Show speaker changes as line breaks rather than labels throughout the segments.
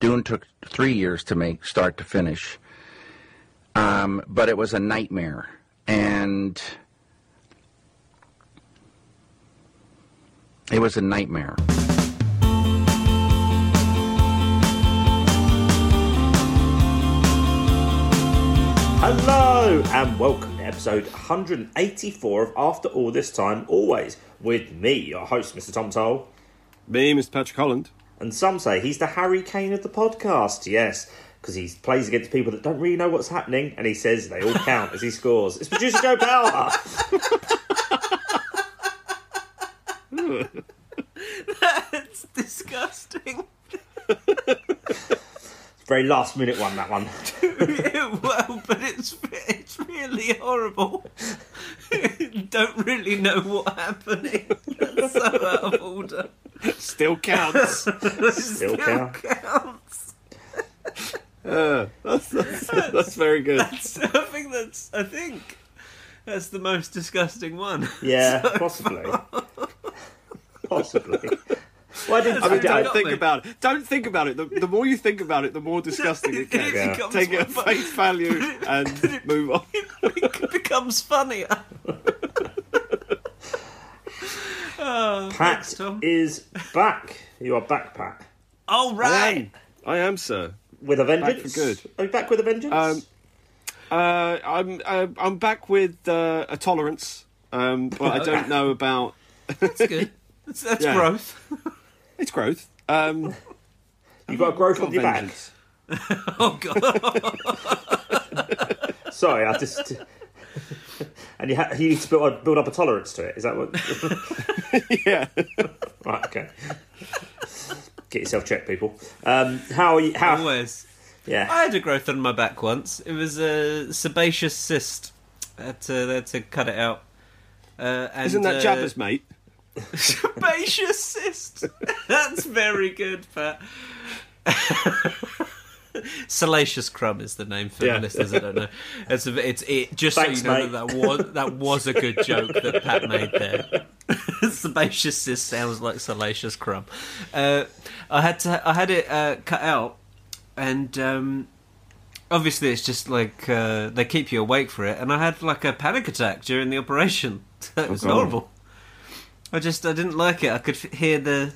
Dune took three years to make, start to finish. Um, but it was a nightmare. And it was a nightmare.
Hello and welcome to episode 184 of After All This Time Always with me, your host, Mr. Tom Toll.
Me, Mr. Patrick Holland.
And some say he's the Harry Kane of the podcast, yes, because he plays against people that don't really know what's happening and he says they all count as he scores. It's producer Joe Power.
That's disgusting.
Very last minute one, that one.
well, but it's it's really horrible. Don't really know what's happening. That's so out of order.
Still counts.
Still count.
counts.
Uh, that's, that's, that's very good.
So I think that's I think that's the most disgusting one.
Yeah, possibly. Possibly. Why didn't.
I mean,
That's
don't think
me.
about it. Don't think about it. The, the more you think about it, the more disgusting it gets.
Yeah.
becomes
Take it at face value and move on.
it becomes funnier. Oh,
Pat
thanks, Tom.
is back. You are back, Pat.
All
I
right.
am. I am, sir.
With a vengeance.
for good.
Are you back with a vengeance?
Um, Uh, I'm uh, I'm back with uh, a tolerance, um, but I don't know about
That's good. That's, that's
Yeah.
growth.
its growth. Um,
You've got a growth on your back.
Oh god.
Sorry, I just. And you, ha- you need to build, build up a tolerance to it. Is that what?
yeah.
right. Okay. Get yourself checked, people. Um, how are you? How?
Always.
Yeah.
I had a growth on my back once. It was a sebaceous cyst. I had to, they had to cut it out. Uh, and,
Isn't that
uh,
Jabba's mate?
Sebaceous cyst. That's very good, Pat. Salacious crumb is the name for
Yeah.
the listeners. I don't know. It's a, it's it. Just
Thanks,
so you know
mate.
that that was that was a good joke that Pat made there. Sebaceous cyst sounds like salacious crumb. Uh, I had to. I had it uh, cut out, and um, obviously it's just like uh, they keep you awake for it. And I had like a panic attack during the operation. it was
God.
horrible. I just I didn't like it. I could f- hear the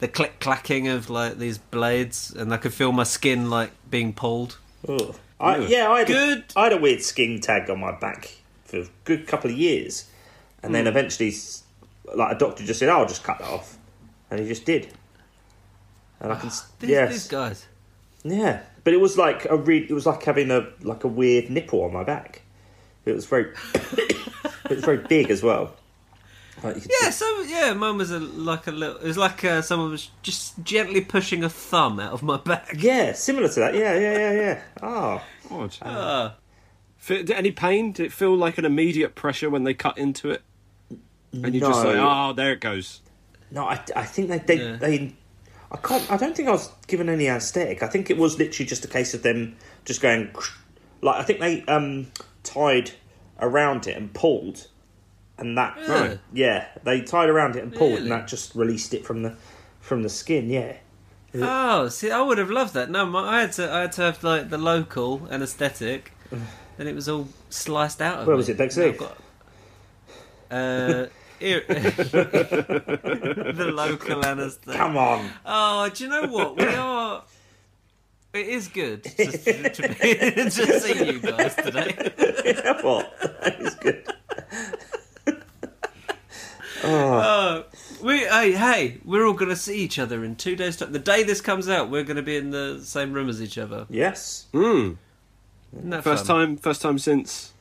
the click clacking of like these blades, and I could feel my skin like being pulled.
Ugh. I, yeah, I had,
Good.
A, I had a weird skin tag on my back for a good couple of years, and
Hmm.
then eventually, like a doctor just said, "Oh, "I'll just cut that off," and he just did. And I can, s-
These,
yes,
these guys.
yeah, but it was like a re- it was like having a like a weird nipple on my back. It was very, it was very big as well. Like could
Yeah, so yeah, mine was a, like a little. It was like uh, someone was just gently pushing a thumb out of my back.
Yeah, similar to that. Yeah, yeah, yeah, yeah. Oh,
Odd.
Ah.
Fe- did any pain? Did it feel like an immediate pressure when they cut into it? And you just
No.
like, oh, there it goes.
no, I, I think they, they,
Yeah.
they, I can't, I don't think I was given any anaesthetic. I think it was literally just a case of them just going, like, I think they um tied around it and pulled, and that,
Right.
yeah, they tied around it and pulled, and that just released it from the, from the skin. Yeah,
Oh, see, I would have loved that. No, my, I had to. I had to have like the local anaesthetic, and it was all sliced out of
Where
me.
was it, Bexley?
Got- Uh, the local anaesthetic.
come on.
Oh, do you know what? We are. It is good to, to, to, be, to see you guys today.
yeah, what? That is good.
Uh, we hey hey, we're all going to see each other in two days' time. The day this comes out, we're going to be in the same room as each other.
Yes.
Mm.
Isn't that
First
fun?
time, first time since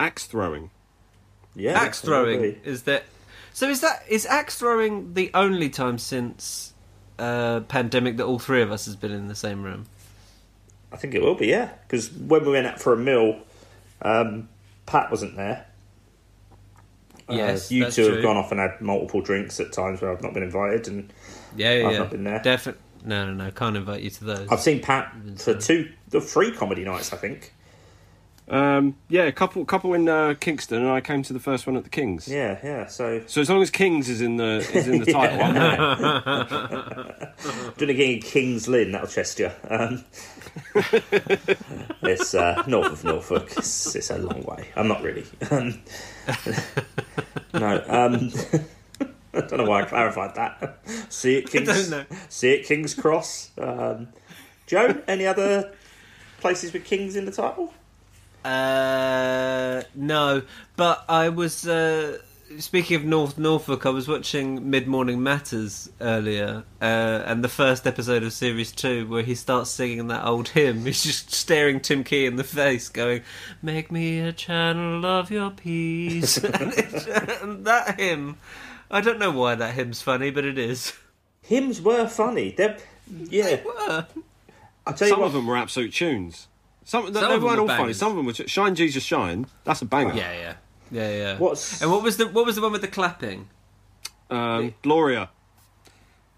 axe throwing.
Yeah.
axe throwing
absolutely.
is that so is that is axe throwing the only time since uh pandemic that all three of us has been in the same room
I think it will be, yeah. Because when we went out for a meal, um, Pat wasn't there. Uh,
Yes,
you
that's
two
true.
have gone off and had multiple drinks at times where I've not been invited, and
yeah yeah,
I've
yeah.
not been there.
Definitely, no no no can't invite you to those
I've seen Pat for two, the three comedy nights, I think.
Um, yeah, a couple couple in uh, Kingston, and I came to the first one at the Kings.
Yeah, yeah. So
So as long as Kings is in the is in the title, I'm there.
doing a gig in Kings Lynn, that'll chest you. Um, it's uh, north of Norfolk. It's, it's a long way. I'm not really. Um, no. Um, I don't know why I clarified that. See it, Kings.
don't know.
See it, Kings Cross. Um, Joe, any other places with Kings in the title?
Uh, no, but I was uh, speaking of North Norfolk. I was watching Mid Morning Matters earlier, uh, and the first episode of series two, where he starts singing that old hymn. He's just staring Tim Key in the face, going, "Make me a channel of your peace." and, and that hymn, I don't know why that hymn's funny, but it is.
Hymns were funny. They're, yeah.
Were.
I'll tell you
Some
what.
of them were absolute tunes. Some, they,
Some
they
of them
weren't
were
all funny. Some of them were "Shine Jesus Shine." That's a banger.
Yeah, yeah, yeah, yeah.
What's
And what was the what was the one with the clapping?
Um, Gloria.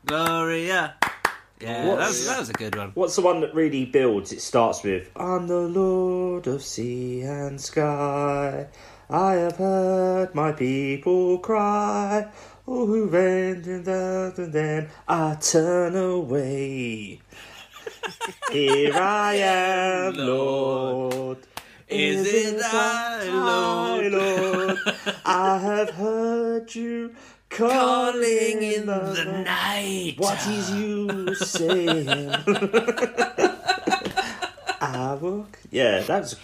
Gloria. Yeah, that was, that was a good one.
What's the one that really builds? It starts with I'm the Lord of sea and sky. I have heard my people cry. Oh, who ran and then, and then I turn away. Here I am, Lord.
Is it I, Lord?
Lord? I have heard you calling,
Calling in the
night.
night.
What is you saying? I walk. Yeah, that's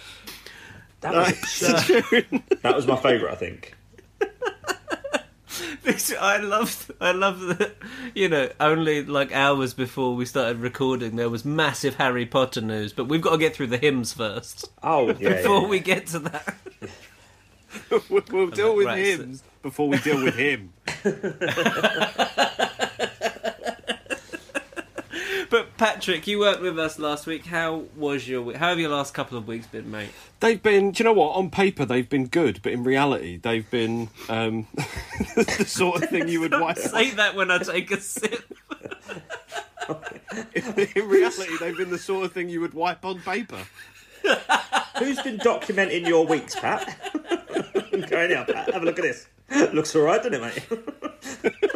that was that was my favourite. I think.
Because I love, I love that. You know, only like hours before we started recording, there was massive Harry Potter news. But we've got to get through the hymns first
Oh yeah.
before
yeah.
we get to that.
we'll, we'll deal with
Right, so-
hymns before we deal with him.
But Patrick, you weren't with us last week. How was your week? How have your last couple of weeks been, mate?
They've been, do you know what? On paper, they've been good, but in reality, they've been um, the sort of thing you would wipe.
Say that when I take a sip.
in reality, they've been the sort of thing you would wipe on paper.
Who's been documenting your weeks, Pat? Go now, Pat. Have a look at this. Looks all right, doesn't it, mate?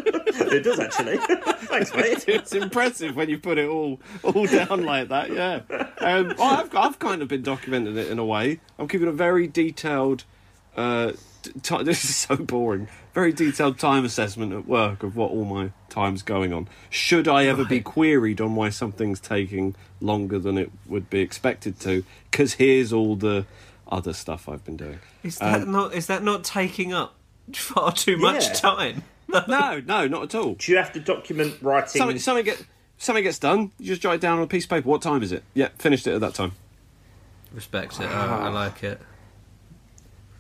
It does actually. Thanks, mate.
It's impressive when you put it all all down like that. Yeah, um, well, I've I've kind of been documenting it in a way. I'm keeping a very detailed. Uh, t- this is so boring. Very detailed time assessment at work of what all my time's going on. Should I ever be queried on why something's taking longer than it would be expected to? Because here's all the other stuff I've been doing.
Is that not? Is that not taking up far too much
Yeah.
time?
No, no, not at all.
Do you have to document writing?
Something, something get something gets done. You just jot it down on a piece of paper. What time is it? Yeah, finished it at that time.
Respect it. I, I like it.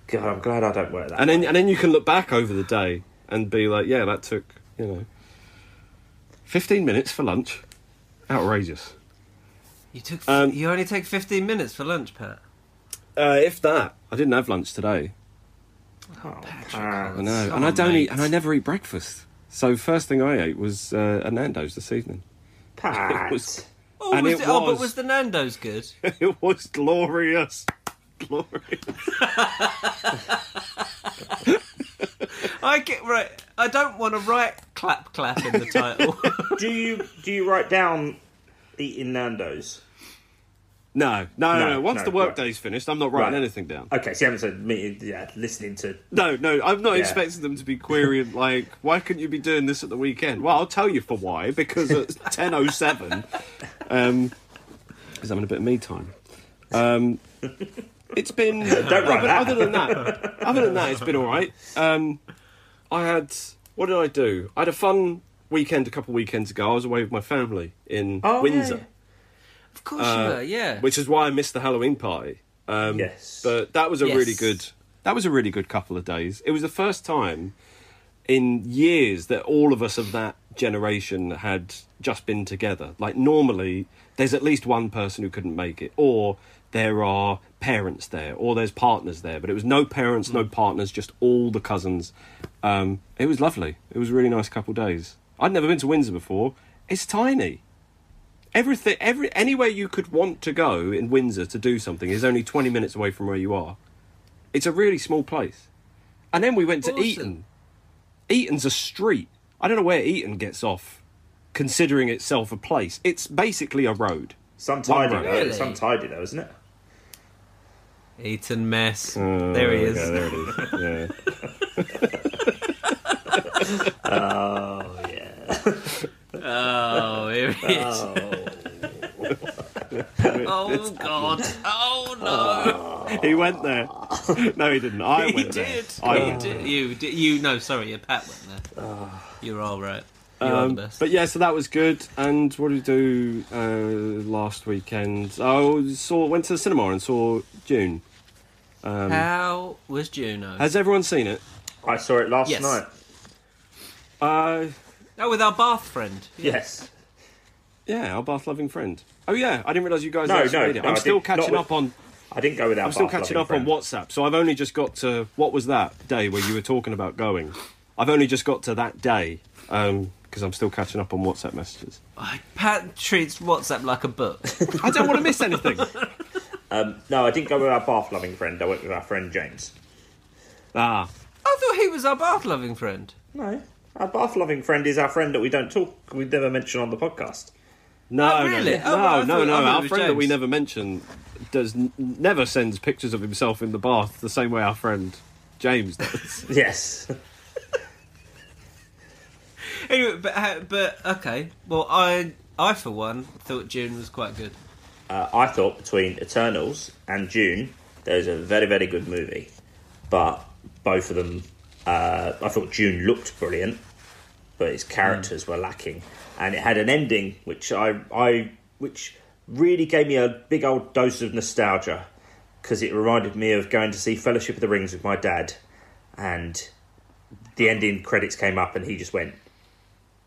God, I'm glad I don't work that.
And then and then you can look back over the day and be like, yeah, that took you know fifteen minutes for lunch. Outrageous.
You took.
Um,
you only take fifteen minutes for lunch, Pat.
Uh, if that, I didn't have lunch today.
Oh,
Patrick,
I know,
Come
and I don't
mate.
eat, and I never eat breakfast. So first thing I ate was uh, a Nando's this evening.
Pat.
It was-
Oh,
And
was
it
it- oh, but
was-
was the Nando's good?
it was glorious, glorious.
I get right. I don't want to write clap clap in the title.
do you do you write down eating Nando's?
No, no, no.
No.
Once the workday's finished, I'm not writing anything down.
Okay, so you haven't said me. Yeah, listening to.
No, no, I'm not
Yeah.
expecting them to be querying like, why couldn't you be doing this at the weekend? Well, I'll tell you for why. Because at 10:07, um, is having a bit of me time. Um, it's been.
Don't write that.
Other than that, other than that, it's been all right. Um, I had what did I do? I had a fun weekend a couple of weekends ago. I was away with my family in
Oh,
Windsor.
yeah.
Of course you were. Yeah.
which is why I missed the Halloween party. Um,
Yes.
but that was a
Yes.
really good. That was a really good couple of days. It was the first time in years that all of us of that generation had just been together. Like normally, there's at least one person who couldn't make it, or there are parents there, or there's partners there. But it was no parents, no partners, just all the cousins. Um, it was lovely. It was a really nice couple of days. I'd never been to Windsor before. It's tiny. Everything, every anywhere you could want to go in Windsor to do something is only twenty minutes away from where you are. It's a really small place. And then we went to
Awesome.
Eton. Eton's a street. I don't know where Eton gets off, considering itself a place. It's basically a road.
Some tidy
road.
though.
Really?
Some tidy though, isn't it?
Eton mess.
Uh,
there he is.
yeah, there it is. Yeah.
Oh yeah.
Oh, here he is. Oh, God. Oh no.
he went there. No, he didn't. I
he
went
did.
there. I
He
went
did. You did. You no, sorry, your Pat went there. You're all right. You are
Um,
the best.
but yeah, so that was good. And what did we do uh, last weekend? Oh, saw went to the cinema and saw Dune. Um,
How was Juno?
has everyone seen it?
I saw it last
Yes.
night.
Uh,
oh, with our Bath friend.
Yes.
yeah, our bath loving friend. Oh yeah, I didn't realise you guys
No,
actually
no,
made it.
no,
I'm
I
still
didn't- not
catching
with-
up on.
I didn't go with our
I'm still
bath
catching
loving
up on. WhatsApp. So I've only just got to what was that day where you were talking about going. I've only just got to that day because I'm still catching up on WhatsApp messages.
Pat treats WhatsApp like a book.
I don't want to miss anything.
Um, no, I didn't go with our bath loving friend. I went with our friend James.
ah,
I thought he was our Bath loving friend.
No, our bath loving friend is our friend that we don't talk. We never mention on the podcast.
No,
Oh, really?
no,
Oh,
no,
I
no,
thought-
no.
I
Our
was
friend that we never mention does n- never sends pictures of himself in the bath the same way our friend James does.
Yes.
Anyway, but but okay. Well, I I for one thought Dune was quite good.
uh, I thought between Eternals and Dune, there was a very, very good movie. But both of them, uh, I thought Dune looked brilliant, but its characters were lacking, and it had an ending which I, I, which really gave me a big old dose of nostalgia because it reminded me of going to see Fellowship of the Rings with my dad, and the ending credits came up, and he just went,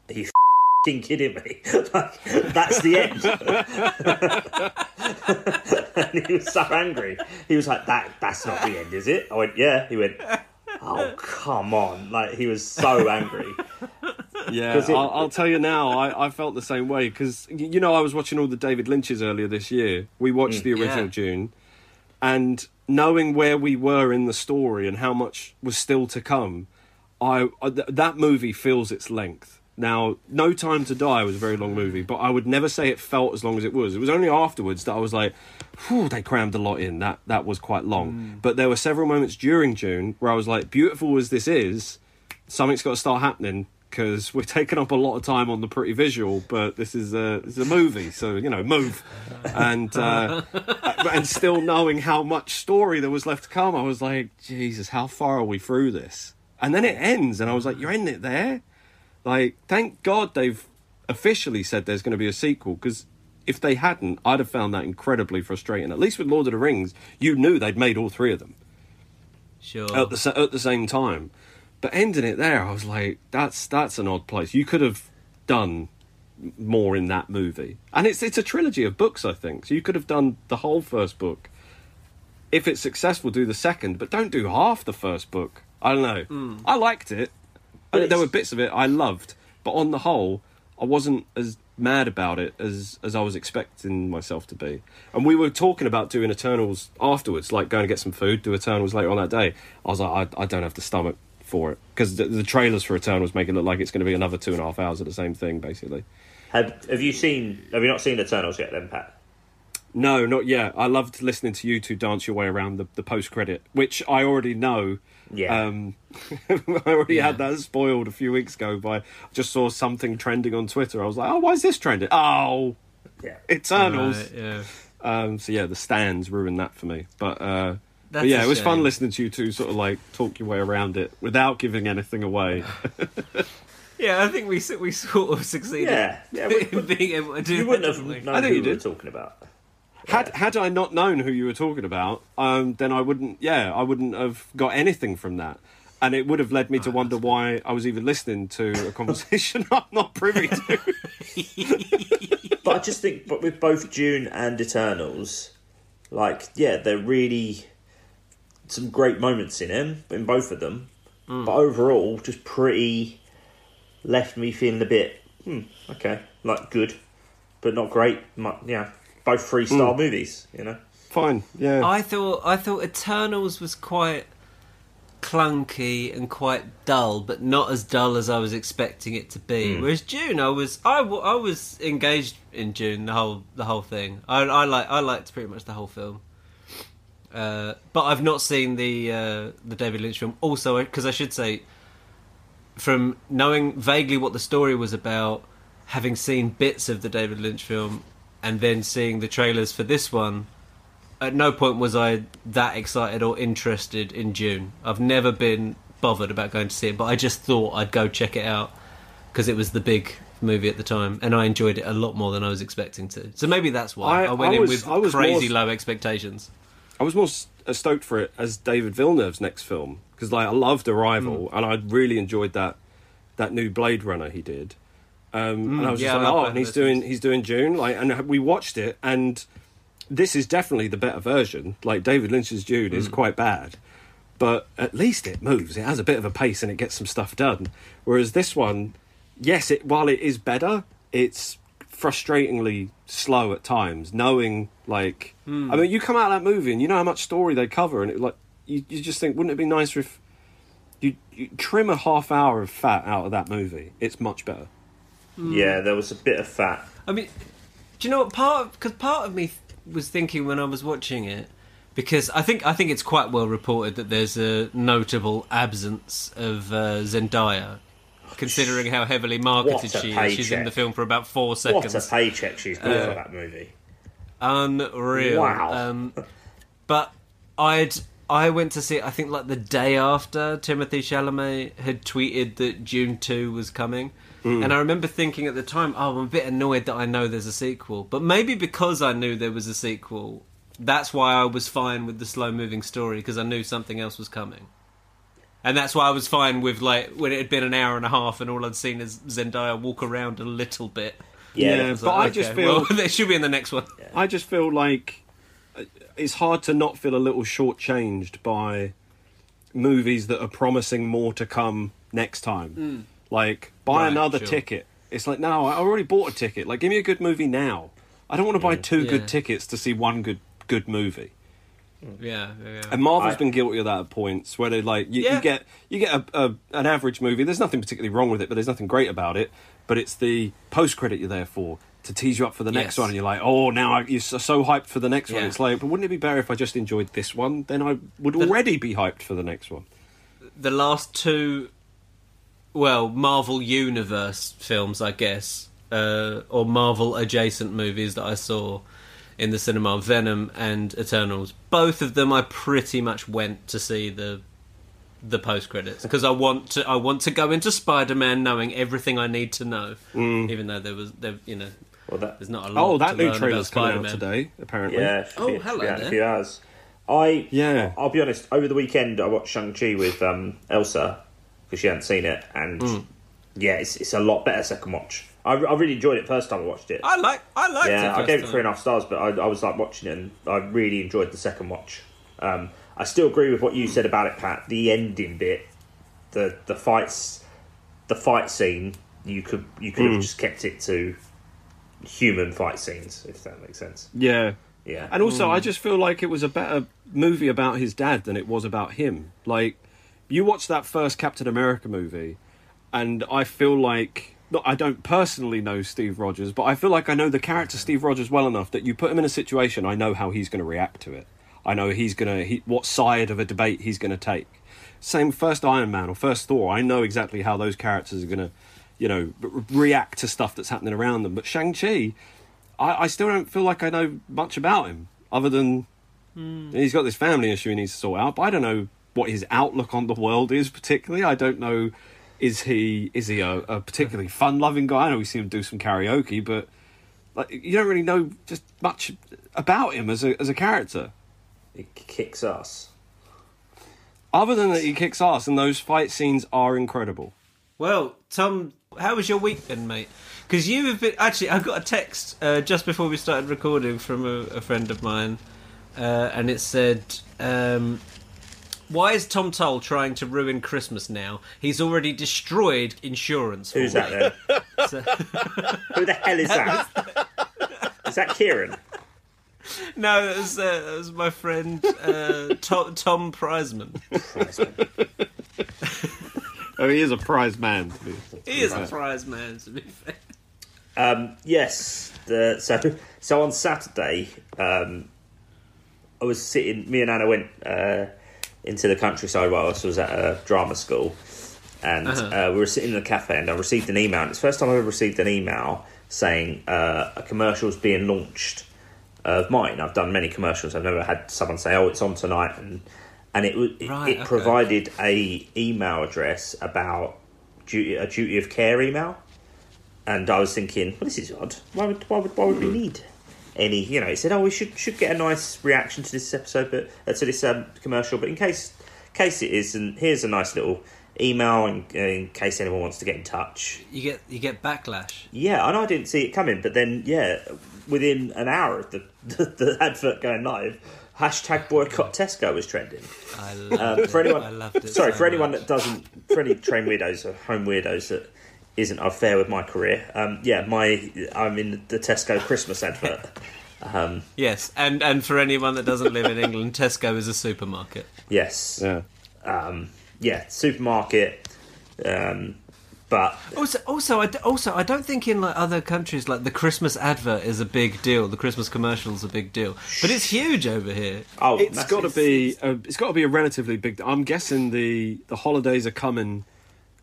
"Are you f***ing kidding me? like that's the end." and he was so angry. He was like, "That that's not the end, is it?" I went, "Yeah." He went, "Oh come on!" Like he was so angry.
Yeah,
'Cause it-
I'll, I'll tell you now. I, I felt the same way because you know I was watching all the David Lynch's earlier this year. We watched mm. the original
Yeah.
Dune, and knowing where we were in the story and how much was still to come, I, I th- that movie feels its length. Now, No Time to Die was a very long movie, but I would never say it felt as long as it was. It was only afterwards that I was like, "Whew, they crammed a lot in. That that was quite long." But there were several moments during Dune where I was like, "Beautiful as this is, something's got to start happening." Because we're taking up a lot of time on the pretty visual, but this is a this is a movie, so you know, move, and uh, and still knowing how much story there was left to come, I was like, Jesus, how far are we through this? And then it ends, and I was like, you're ending it there. Like, thank God they've officially said there's going to be a sequel, because if they hadn't, I'd have found that incredibly frustrating. At least with Lord of the Rings, you knew they'd made all three of them
Sure.
at the at the same time. But ending it there, I was like, that's that's an odd place. You could have done more in that movie, and it's it's a trilogy of books, I think. So you could have done the whole first book. If it's successful, do the second, but don't do half the first book. I don't know. Hmm. I liked it.
But
I- there were bits of it I loved, but on the whole, I wasn't as mad about it as as I was expecting myself to be. And we were talking about doing Eternals afterwards, like going to get some food, do Eternals later on that day. I was like, I, I don't have the stomach for it because the, the trailers for Eternals make it look like it's going to be another two and a half hours of the same thing, basically.
Have Have you seen? Have you not seen Eternals yet, then, Pat?
No, not yet. I loved listening to you two dance your way around the, the post credit, which I already know.
Yeah.
Um, I already
Yeah.
had that spoiled a few weeks ago by just saw something trending on Twitter. I was like, oh, why is this trending? Oh,
yeah.
Eternals.
Right, yeah.
Um, so yeah, the stands ruined that for me. But, uh, but yeah, it was fun listening to you two sort of like talk your way around it without giving anything away.
Yeah, I think we we sort of succeeded
Yeah, yeah, we-
in being able to do.
You wouldn't have
didn't
known
I think
who
you
we were talking about.
Had had I not known who you were talking about, um, then I wouldn't. Yeah, I wouldn't have got anything from that, and it would have led me to wonder why I was even listening to a conversation I'm not privy to.
But I just think, but with both Dune and Eternals, like, yeah, they're really some great moments in them, in both of them. But overall, just pretty left me feeling a bit, hmm, okay, like good. but not great. Yeah, both three star movies. You know.
Fine. Yeah.
I thought I thought Eternals was quite clunky and quite dull, but not as dull as I was expecting it to be. Whereas Dune, I was I, w- I was engaged in Dune the whole the whole thing. I I like I liked pretty much the whole film. Uh, but I've not seen the uh, the David Lynch film. Also, because I should say, from knowing vaguely what the story was about, having seen bits of the David Lynch film, and then seeing the trailers for this one, at no point was I that excited or interested in Dune. I've never been bothered about going to see it, but I just thought I'd go check it out because it was the big movie at the time, and I enjoyed it a lot more than I was expecting to. So maybe that's why
I-
I, went
I
in with
I was
crazy
more-
low expectations.
I was more uh, stoked for it as David Villeneuve's next film because, like, I loved Arrival
Hmm.
and I really enjoyed that that new Blade Runner he did. Um, and I was
Hmm. yeah,
just like, oh, and he's doing he's doing Dune, like, and we watched it, and this is definitely the better version. Like, David Lynch's Dune
Hmm.
is quite bad, but at least it moves. It has a bit of a pace and it gets some stuff done. Whereas this one, yes, it while it is better, it's frustratingly slow at times. Knowing like,
Hmm.
I mean, you come out of that movie and you know how much story they cover, and it like you, you just think, wouldn't it be nicer if you, you trim a half hour of fat out of that movie? It's much better.
Yeah, there was a bit of fat.
I mean, do you know what part? Because part of me was thinking when I was watching it, because I think I think it's quite well reported that there's a notable absence of uh, Zendaya, considering how heavily marketed she is. She's in the film for about four seconds.
What a paycheck she's got for that movie.
Unreal.
Wow.
Um, but I'd I went to see it. I think like the day after Timothée Chalamet had tweeted that Dune two was coming, and I remember thinking at the time, "Oh, I'm a bit annoyed that I know there's a sequel." But maybe because I knew there was a sequel, that's why I was fine with the slow moving story because I knew something else was coming. And that's why I was fine with like when it had been an hour and a half and all I'd seen is Zendaya walk around a little bit.
Yeah,
Yeah.
that-
But I just feel-
well, they should be in the next one.
I just feel like uh, it's hard to not feel a little shortchanged by movies that are promising more to come next time. Like, buy.
Right,
another
sure.
ticket. It's like, no, I already bought a ticket. Like, give me a good movie now. I don't want to buy two
Yeah.
good tickets to see one good good movie.
Mm, yeah, yeah, yeah.
And Marvel's
I-
been guilty of that at points where they like you,
Yeah.
you get you get a, a an average movie. There's nothing particularly wrong with it, but there's nothing great about it. But it's the post credit you're there for to tease you up for the next
Yes.
one, and you're like, oh, now I, you're so, so hyped for the next one. It's like, but wouldn't it be better if I just enjoyed this one? Then I would already be hyped for the next one.
the last two, well, Marvel Universe films, I guess, uh, or Marvel adjacent movies that I saw in the cinema, Venom and Eternals. Both of them, I pretty much went to see the the post credits because I want to. I want to go into Spider Man knowing everything I need to know, even though there was there, you know,
well, that,
there's not a lot.
Oh, that
to
new trailer's coming out today. Apparently,
yeah.
Oh,
be-
hello
yeah, in a
there.
few hours. I
Yeah.
I'll be honest. Over the weekend, I watched Shang Chi with um, Elsa because she hadn't seen it, and
Hmm.
yeah, it's it's a lot better second watch. I, I really enjoyed it first time I watched it.
I like. I liked it.
yeah, I gave it three and a half stars, but I, I was like watching it, and I really enjoyed the second watch. Um, I still agree with what you said about it, Pat. The ending bit, the the fights, the fight scene. You could you could
Hmm.
have just kept it to human fight scenes, if that makes sense.
yeah.
Yeah,
And also, I just feel like it was a better movie about his dad than it was about him. Like, you watch that first Captain America movie, and I feel like. I don't personally know Steve Rogers, but I feel like I know the character Steve Rogers well enough that you put him in a situation, I know how he's going to react to it. I know he's going to he, what side of a debate he's going to take. Same first Iron Man or first Thor, I know exactly how those characters are going to, you know, re- react to stuff that's happening around them. But Shang Chi, I, I still don't feel like I know much about him other than hmm. he's got this family issue he needs to sort out. But I don't know what his outlook on the world is particularly. I don't know. Is he is he a, a particularly fun loving guy? I know we see him do some karaoke, but like you don't really know just much about him as a as a character.
He kicks ass.
Other than that, he kicks ass, and those fight scenes are incredible.
Well, Tom, how was your week then, mate? Because you have been actually. I got a text uh, just before we started recording from a, a friend of mine, uh, and it said, um, "Why is Tom Toll trying to ruin Christmas now? He's already destroyed insurance." for
Who's
me."
that then?
So-
Who the hell is that? Is that Kieran?
No, that was, uh, that was my friend uh, Tom, Tom Prizeman.
Oh, he is a prize man. To be,
He is a prize man, to be fair.
Um, yes. The, so so on Saturday, um, I was sitting. Me and Anna went uh, into the countryside while I was at a drama school, and uh we were sitting in the cafe. And I received an email. And it's the first time I've ever received an email saying uh, a commercial's being launched of mine. I've done many commercials. I've never had someone say, "Oh, it's on tonight," and and it it,
Right,
it
okay.
provided a email address about duty, a duty of care email. And I was thinking, well, this is odd. Why would why would why would we need any? You know, it said, oh, we should should get a nice reaction to this episode, but uh, to this um, commercial. But in case case it is, and here's a nice little email in, in case anyone wants to get in touch.
You get you get backlash.
Yeah, and I didn't see it coming, but then yeah, within an hour of the the, the advert going live, hashtag boycott Tesco was trending.
I loved
Um,
it.
for anyone,
I loved it.
sorry,
so
for anyone
much.
that doesn't, for any train weirdos or home weirdos that isn't up fair with my career, um, yeah, my I'm in the Tesco Christmas advert. Um,
Yes, and and for anyone that doesn't live in England, Tesco is a supermarket.
yes,
yeah.
um, yeah, supermarket, um, but
Also, also, I d- also I don't think in like other countries like the Christmas advert is a big deal. The Christmas commercial is a big deal, but it's huge over here.
oh,
it's got to be. A, it's got to be a relatively big. I'm guessing the the holidays are coming.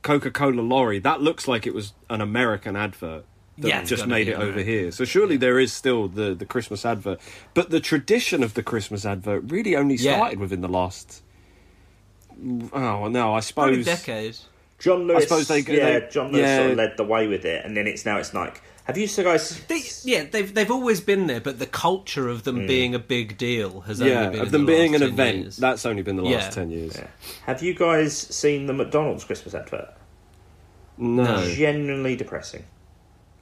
Coca Cola lorry. That looks like it was an American advert that
Yeah,
just made it over
American.
here. So surely there is still the the Christmas advert, but the tradition of the Christmas advert really only
Yeah.
started within the last. Oh no, I
Probably
suppose.
decade.
John Lewis.
suppose they-
yeah,
they-
John Lewis
yeah.
sort of led the way with it, and then it's now it's like, have you guys?
They, yeah, they've they've always been there, but the culture of them being a big deal has only
Yeah,
been
of
in
them
the
being
last
an event.
years.
That's only been the last
Yeah.
ten years.
Yeah. Have you guys seen the McDonald's Christmas advert?
No.
Genuinely depressing.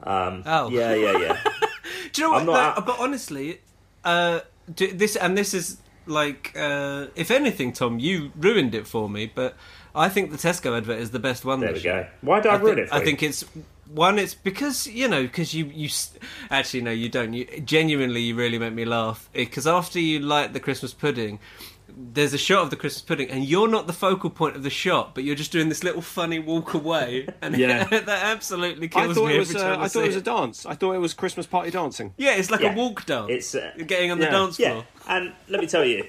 Um,
Oh.
yeah, yeah, yeah.
Do you know what?
I'm not-
though? but honestly, uh, do, this and this is like, uh, if anything, Tom, you ruined it for me. But I think the Tesco advert is the best one.
There we
this
go. Why did I,
I
ruin
think,
it for
I
you?
think it's one. It's because you know because you you actually no you don't. You genuinely you really make me laugh because after you light the Christmas pudding. There's a shot of the Christmas pudding, and you're not the focal point of the shot, but you're just doing this little funny walk away, and
Yeah.
that absolutely kills I
thought
me
it was.
every
Uh,
time I,
I thought it was a dance. I thought it was Christmas party dancing.
Yeah, it's like
Yeah.
a walk dance.
It's, uh,
getting on the
yeah.
dance
Yeah,
floor.
and let me tell you,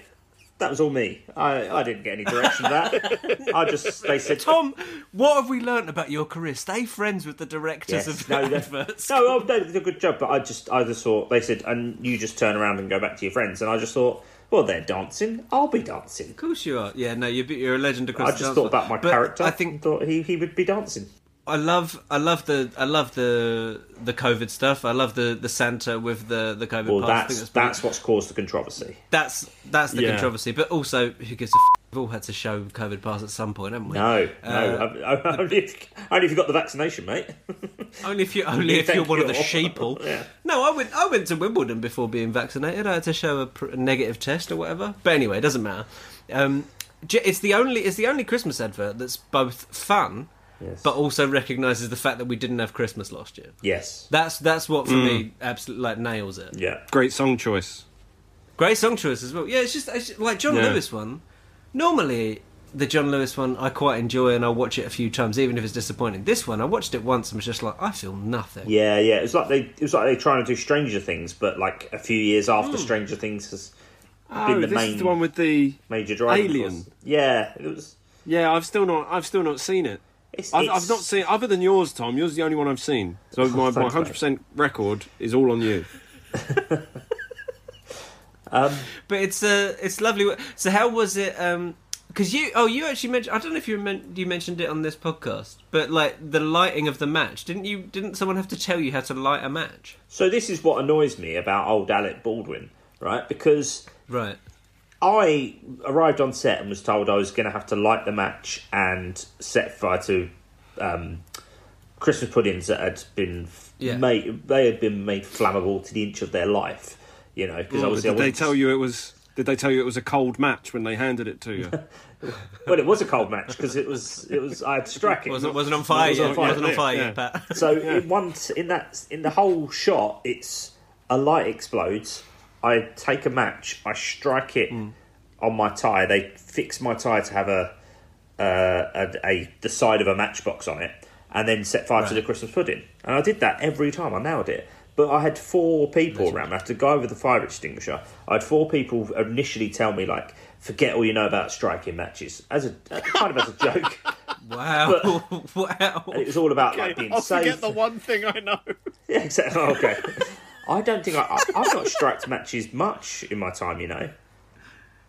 that was all me. I, I didn't get any direction of that. I just they said
Tom, what have we learnt about your career? Stay friends with the directors
Yes,
of
no,
adverts.
No, oh, no, they did a good job. But I just, I just thought they said, and you just turn around and go back to your friends. And I just thought, well, they're dancing. I'll be dancing.
Of course you are. Yeah, no, you're, you're a legend across
I just thought about my
But
character.
I think
thought he, he would be dancing.
I love, I love the, I love the the COVID stuff. I love the the Santa with the the COVID
Well,
pass. I
that's that's, what's caused the controversy.
that's that's the
Yeah.
controversy. But also, who gives a? F- We've all had to show COVID pass at some point, haven't we?
No,
Uh,
no, only, if, only if you got the vaccination, mate.
Only if you only if you're one of the sheeple.
Yeah.
No, I went I went to Wimbledon before being vaccinated. I had to show a, pr- a negative test or whatever. But anyway, it doesn't matter. Um, it's the only it's the only Christmas advert that's both fun
Yes.
but also recognises the fact that we didn't have Christmas last year.
yes,
That's that's what for me absolutely like nails it.
yeah.
Great song choice.
Great song choice as well. Yeah, it's just, it's just- like John
Yeah.
Lewis one. Normally, the John Lewis one I quite enjoy and I'll watch it a few times, even if it's disappointing. This one, I watched it once and was just like, I feel nothing.
Yeah, yeah. It was like they it was like they trying to do Stranger Things, but like a few years after
Hmm.
Stranger Things has
Oh,
been the
this
main
is the one with the.
major driving
Alien.
force. Yeah, it was.
Yeah, I've still not. I've still not seen it.
It's,
I've,
it's-
I've not seen other than yours, Tom. Yours is the only one I've seen. So my hundred percent record is all on you.
But it's uh, it's lovely. So how was it? Um, because you, oh, you actually mentioned. I don't know if you men- you mentioned it on this podcast, but like the lighting of the match, didn't you? Didn't someone have to tell you how to light a match?
So this is what annoys me about old Alec Baldwin, right? Because
Right.
I arrived on set and was told I was going to have to light the match and set fire to um, Christmas puddings that had been
Yeah.
made. They had been made flammable to the inch of their life. You know, because
But
obviously I
did they tell you it was? Did they tell you it was a cold match when they handed it to you?
Well, it was a cold match because it was. It was. I had to strike it.
Wasn't wasn't on fire
wasn't on fire
Wasn't on fire
yeah.
Pat.
So in one in that in the whole shot, it's a light explodes. I take a match. I strike it on my tire. They fix my tire to have a, uh, a, a the side of a matchbox on it, and then set fire to the Christmas pudding. And I did that every time. I nailed it. But I had four people around me. I had a guy with a fire extinguisher. I had four people initially tell me like, "Forget all you know about striking matches," as a kind of as a joke.
Wow, wow.
And it was all about like being
I'll
safe.
forget the one thing I know.
Yeah, exactly. Oh, okay. I don't think I, I, I've not struck matches much in my time. You know.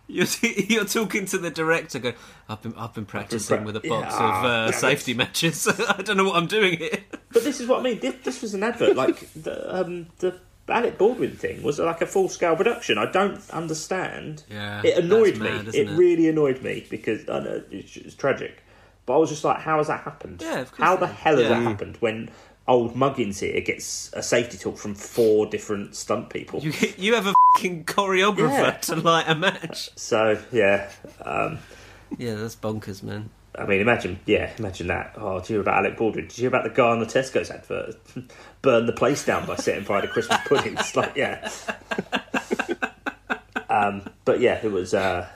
You're, you're talking to the director. Go. I've been I've been practicing
pra-
with a box
Yeah,
of uh,
damn it.
safety matches. I don't know what I'm doing here.
But this is what I mean. This, this was an advert. Like the um, the Alec Baldwin thing was like a full scale production. I don't understand.
Yeah,
it annoyed
that's
me.
mad,
it,
it?
really annoyed me because I know it's, it's tragic. But I was just like, how has that happened?
Yeah, of course
How the hell has
Yeah.
that happened when old Muggins here gets a safety talk from four different stunt people?
You you have a fucking choreographer
Yeah.
to light a match.
So yeah, um,
Yeah, that's bonkers, man.
I mean, imagine, yeah, imagine that. Oh, did you hear about Alec Baldwin? Did you hear about the guy on the Tesco's advert? Burn the place down by setting fire to Christmas pudding. It's like, yeah. Um, but yeah, it was, uh,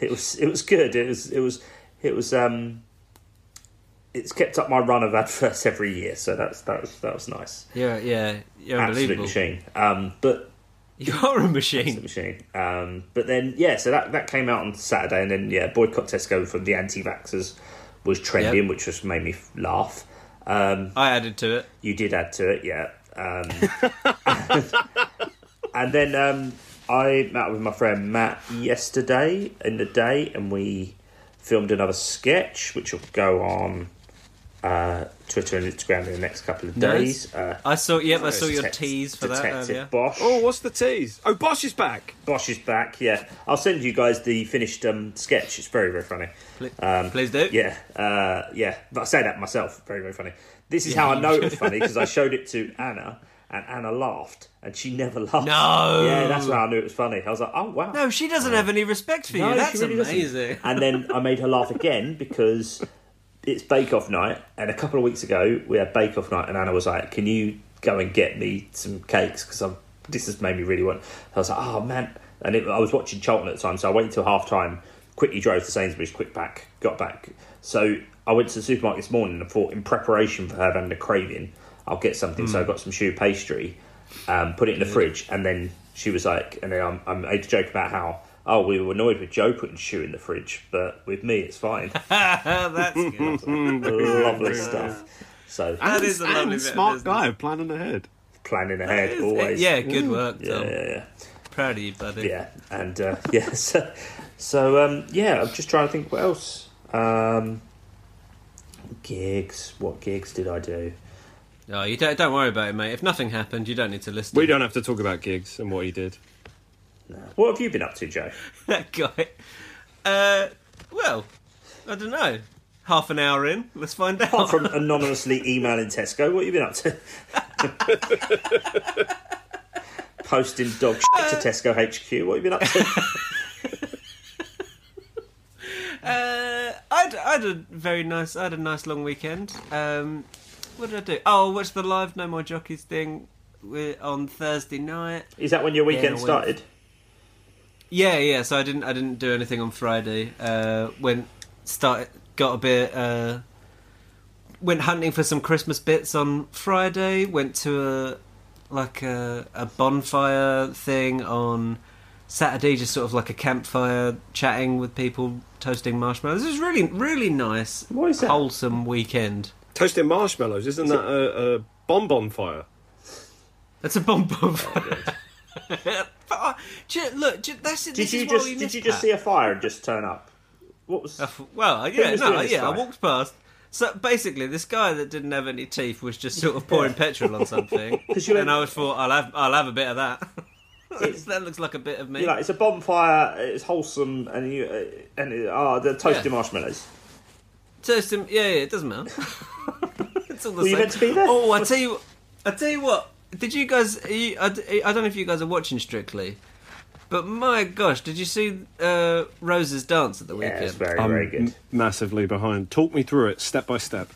it was, it was good. It was, it was, it was. Um, it's kept up my run of adverts every year, so that's that was that was nice.
Yeah, yeah, you're
Absolute
unbelievable.
machine. Um, but
You're a machine.
machine. Um, but then, yeah, so that, that came out on Saturday, and then, yeah, Boycott Tesco from the anti vaxxers was trending,
Yep.
which just made me laugh. Um,
I added to it.
you did add to it, yeah. Um, and then um, I met with my friend Matt yesterday in the day, and we filmed another sketch, which will go on uh, Twitter and Instagram in the next couple of
Nice.
days. Uh,
I saw. Yep, I saw your
Detect-
tease for that
Detective
earlier.
Bosch.
Oh, what's the tease? Oh, Bosch is back.
Bosch is back. Yeah, I'll send you guys the finished um, sketch. It's very very funny.
Pl- Please do.
Yeah, uh, yeah. But I say that myself. Very very funny. This is how I know it was funny because I showed it to Anna and Anna laughed and she never laughed.
No.
Yeah, that's how I knew it was funny. I was like, oh wow.
No, she doesn't have any respect for you.
No,
That's
she really doesn't.
amazing.
And then I made her laugh again because it's Bake Off night, and a couple of weeks ago we had Bake Off night, and Anna was like, "Can you go and get me some cakes? Because I'm this has made me really want." I was like, "Oh man!" And it, I was watching Charlton at the time, so I waited till half time, quickly drove to Sainsbury's, quick back, got back. So I went to the supermarket this morning and thought, in preparation for her having a craving, I'll get something. So I got some choux pastry, um, put it in the fridge, and then she was like, and then I'm, I made a joke about how. Oh, we were annoyed with Joe putting choux in the fridge, but with me it's fine.
that's good.
lovely stuff. So
That is a
And
bit of
smart
business.
guy, planning ahead.
planning ahead always.
Yeah, good work,
yeah,
Tom.
yeah, yeah.
Proud of you, buddy.
yeah. And uh, yeah, so, so um, yeah, I'm just trying to think what else. Um, gigs. What gigs did I do?
No, you don't, don't worry about it, mate. If nothing happened, you don't need to listen.
We don't have to talk about gigs and what he did.
What have you been up to, Joe?
that guy. Uh, well, I don't know. Half an hour in, let's find out.
Apart from anonymously emailing Tesco, what have you been up to? Posting dog shit to Tesco HQ. What have you been up to?
Uh, I had, I had a very nice, I had a nice long weekend. Um, what did I do? Oh, I watched the live No More Jockeys thing wi- on Thursday night.
Is that when your weekend
went-
started?
Yeah, yeah. So I didn't, I didn't do anything on Friday. Uh, went started, got a bit. Uh, went hunting for some Christmas bits on Friday. Went to a like a, a bonfire thing on Saturday, just sort of like a campfire, chatting with people, toasting marshmallows. It was really, really nice,
What is that?
wholesome weekend.
Toasting marshmallows, isn't that a, a bonbon fire?
That's a bomb bonfire. but, you- look, you- that's
Did
this
you
is what
just
we
did you just
Pat.
see a fire and just turn up? What was?
Uh, Well, yeah,
was
no,
doing this
yeah. I walked past. So basically, this guy that didn't have any teeth was just sort of pouring petrol on something, and I was thought, I'll have, I'll have a bit of that. that looks like a bit of me.
You know, it's a bonfire. It's wholesome, and you uh, and uh, oh, the toasted
Yeah.
marshmallows.
Toast him. Yeah, yeah, it doesn't matter. it's all the
Were you
same.
meant to be there?
Oh, I tell you, I tell you what. Did you guys? are You, I, d- I don't know if you guys are watching Strictly, but my gosh, did you see uh, Rose's dance at the
Yeah,
weekend?
it's very
I'm
very good.
m- massively behind. Talk me through it step by step.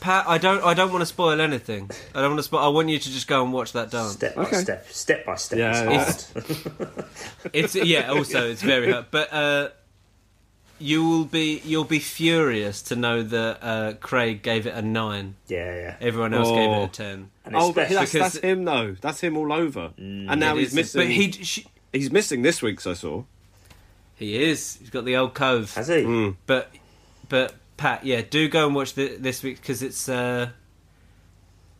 Pat, I don't. I don't want to spoil anything. I don't want to spoil. I want you to just go and watch that dance.
Step by
Okay.
step, step by step.
Yeah,
is
yeah.
hard.
It's yeah. Also, it's very hard. But uh, you will be you'll be furious to know that uh, Craig gave it a nine.
yeah, yeah.
Everyone else gave it
Oh.
a ten.
Oh, but that's, that's him though. That's him all over. and now he's
is-
missing.
But he she,
he's missing this week's. I saw.
he is. He's got the old cove.
has he?
Hmm.
But but Pat, yeah, do go and watch the, this week because it's uh,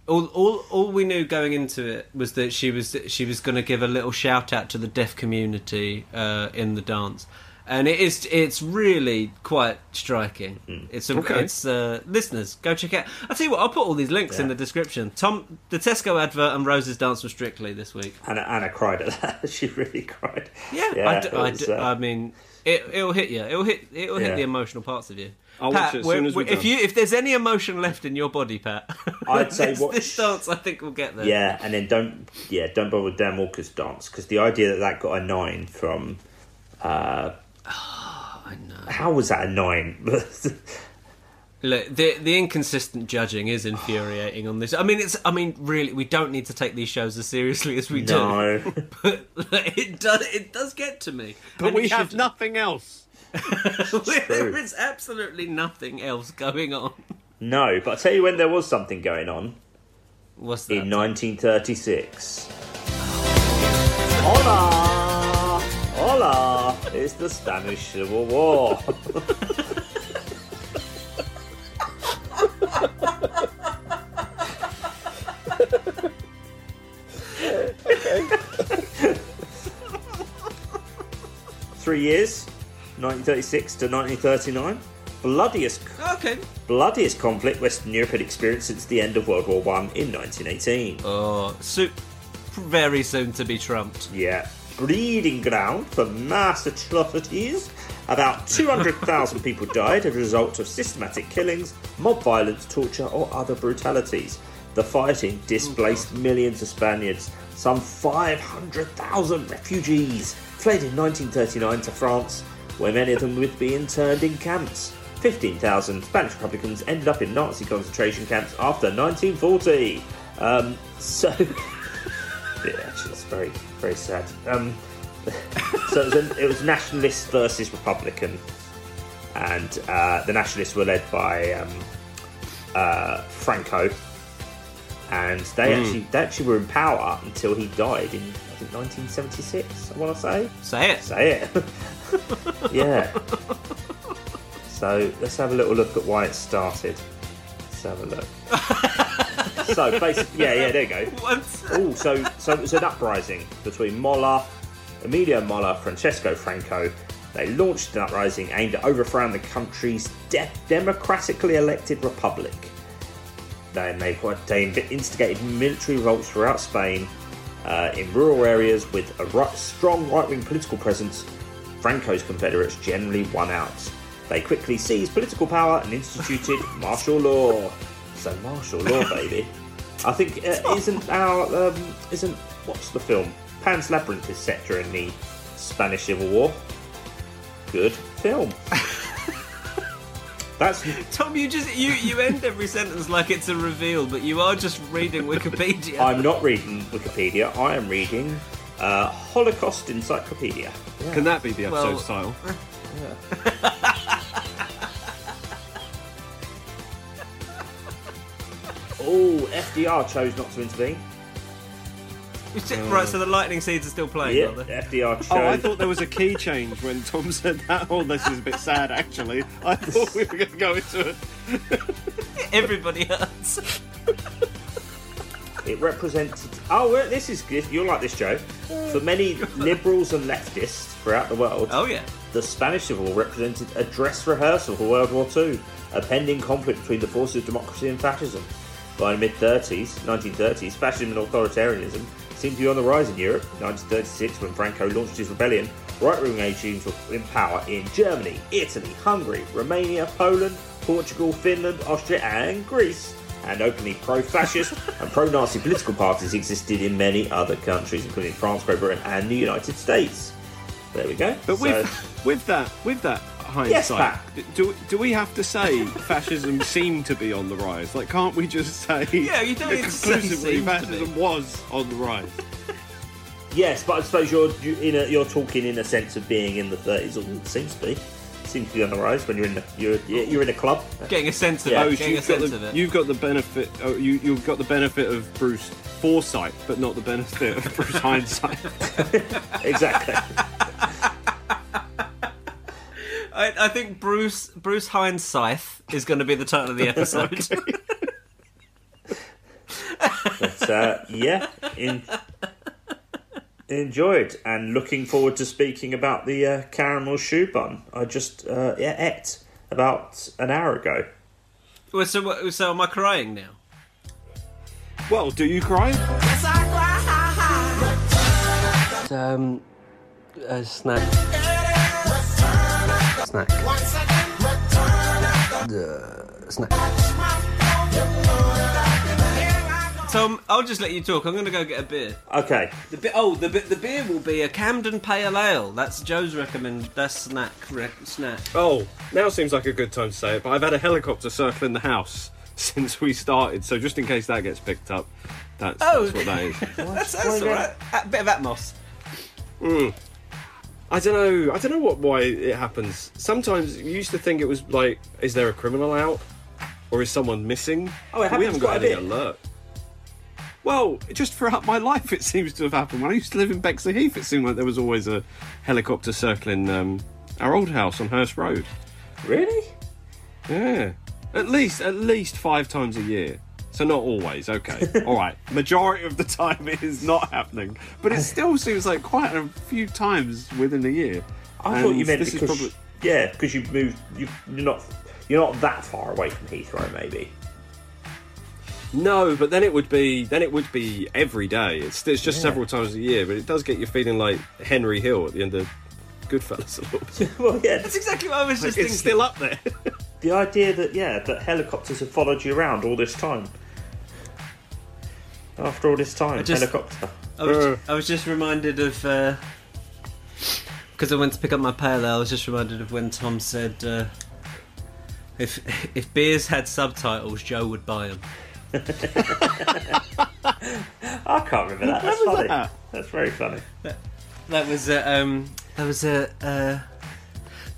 all all all we knew going into it was that she was she was going to give a little shout out to the deaf community uh, in the dance. And it is it's really quite striking. It's a,
Okay.
it's uh, listeners go check it out. I'll tell you what, I'll put all these links in the description. Tom, the Tesco advert and Rose's dance was strictly this week.
Anna, Anna cried at that. she really cried.
Yeah,
yeah
I, d- I,
was,
d-
uh,
I mean, it, it'll hit you. It'll hit. It'll hit the emotional parts of you.
I'll
Pat,
watch it as as
if you if there's any emotion left in your body, Pat,
I'd say
this,
watch-
this dance. I think we'll get there.
Yeah, and then don't yeah don't bother with Dan Walker's dance because the idea that that got a nine from uh, Oh,
I know.
how was that annoying?
Look, the the inconsistent judging is infuriating on this. I mean, it's. I mean, really, we don't need to take these shows as seriously as we do,
no,
but it does. It does get to me.
But
And
we have
should-
nothing else.
there is absolutely nothing else going on.
no. But I tell you when there was something going on
What's that?
in 1936. Hola, hola! It's the Spanish Civil War. Three years, 1936 to 1939. Bloodiest,
okay.
bloodiest conflict Western Europe had experienced since the end of World War One in 1918.
Oh, so very soon to be trumped.
Yeah. Breeding ground for mass atrocities. About 200,000 people died as a result of systematic killings, mob violence, torture, or other brutalities. The fighting displaced millions of Spaniards. Some 500,000 refugees fled in 1939 to France, where many of them would be interned in camps. 15,000 Spanish Republicans ended up in Nazi concentration camps after 1940. Um, so. Yeah, actually, it's very, very sad. Um, so it was, it was nationalist versus Republican, and uh, the nationalists were led by um, uh, Franco, and they actually they actually were in power until he died in I think 1976. I want to say,
Say it.
say it, yeah. So let's have a little look at why it started. Let's have a look. so basically, yeah, yeah, there you go.
What?
Oh, so so it was an uprising between Mola, Emilio Mola, Francisco Franco. They launched an uprising aimed at overthrowing the country's de- democratically elected republic. They, they instigated military revolts throughout Spain uh, in rural areas with a right, strong right-wing political presence. Franco's Confederates generally won out. They quickly seized political power and instituted martial law. So martial law, baby. I think uh, isn't our um, isn't what's the film Pan's Labyrinth is set during the Spanish Civil War. Good film. That's
Tom, you just you you end every sentence like it's a reveal, but you are just reading Wikipedia.
I'm not reading Wikipedia. I am reading uh, Holocaust Encyclopedia.
Can that be the
Well-
episode's title?
Oh, FDR chose not to intervene.
right, so the lightning seeds are still playing,
Yeah,
are they?
FDR chose.
Oh, I thought there was a key change when Tom said that. Oh, this is a bit sad, actually. I thought we were going to go into it.
Everybody hurts.
It represented. Oh, well, this is good. You'll like this, Joe. For many liberals and leftists throughout the world,
Oh yeah.
the Spanish Civil War represented a dress rehearsal for World War II, a pending conflict between the forces of democracy and fascism. By the mid 30s, 1930s, fascism and authoritarianism seemed to be on the rise in Europe. 1936, when Franco launched his rebellion, right wing regimes were in power in Germany, Italy, Hungary, Romania, Poland, Portugal, Finland, Austria, and Greece. And openly pro fascist and pro Nazi political parties existed in many other countries, including France, Great Britain, and the United States. There we go.
But
So-
with with that, with that, hindsight,
Pat.
d- do do we have to say fascism seemed to be on the rise? Like, can't we just say
Yeah, you don't need
conclusively fascism was on the rise?
Yes, but I suppose you're you- in a, you're talking in a sense of being in the 30s. Or it seems to be. Seems to be on the rise when you're in the you're you're in a club.
Getting a sense of
Yeah.
it.
Oh,
Getting
you've got,
sense of
the,
it.
you've got the benefit. Oh, you you've got the benefit of Bruce Forsyth, but not the benefit of Bruce Hindsyth.
Exactly.
I, I think Bruce Bruce Hindsyth is going to be the title of the episode.
but uh, yeah, in, enjoyed and looking forward to speaking about the uh, caramel choux bun I just uh, yeah, ate about an hour ago.
well, so, so am I crying now?
well, do you cry?
Um, a snack. Snack. snack. So um, I'll just let you talk. I'm going to go get a beer.
Okay,
The be- oh, the be- the beer will be a Camden Pale Ale. That's Joe's recommend. That's snack rec- snack.
Oh, now seems like a good time to say it. But I've had a helicopter circling the house since we started, so just in case that gets picked up, that's,
Oh.
that's what that is.
That's, that's all right. A bit of Atmos.
I don't know. I don't know what why it happens. Sometimes you used to think it was like, is there a criminal out, or is someone missing?
Oh, it
we haven't got
quite a
any
bit.
alert. Well, just throughout my life, it seems to have happened. When I used to live in Bexleyheath, it seemed like there was always a helicopter circling um, our old house on Hurst Road.
really?
Yeah, at least at least five times a year. So not always. Okay, all right. Majority of the time, it is not happening, but it still seems like quite a few times within a year.
I thought you meant
this is
because
probably-
yeah, because you moved. You, you're not you're not that far away from Heathrow, maybe.
No, but then it would be then it would be every day. It's it's just
Yeah.
several times a year, but it does get you feeling like Henry Hill at the end of Goodfellas a little bit.
well, yeah,
That's exactly what I was just
it's
thinking.
still up there.
the idea that yeah, that helicopters have followed you around all this time. After all this time,
just-
helicopter.
I was, I was just reminded of because I went to pick up my pale ale. I was just reminded of when Tom said, uh, "If if beers had subtitles, Joe would buy them."
I can't remember that. That's funny.
that?
That's very funny.
That was uh, um, that was a.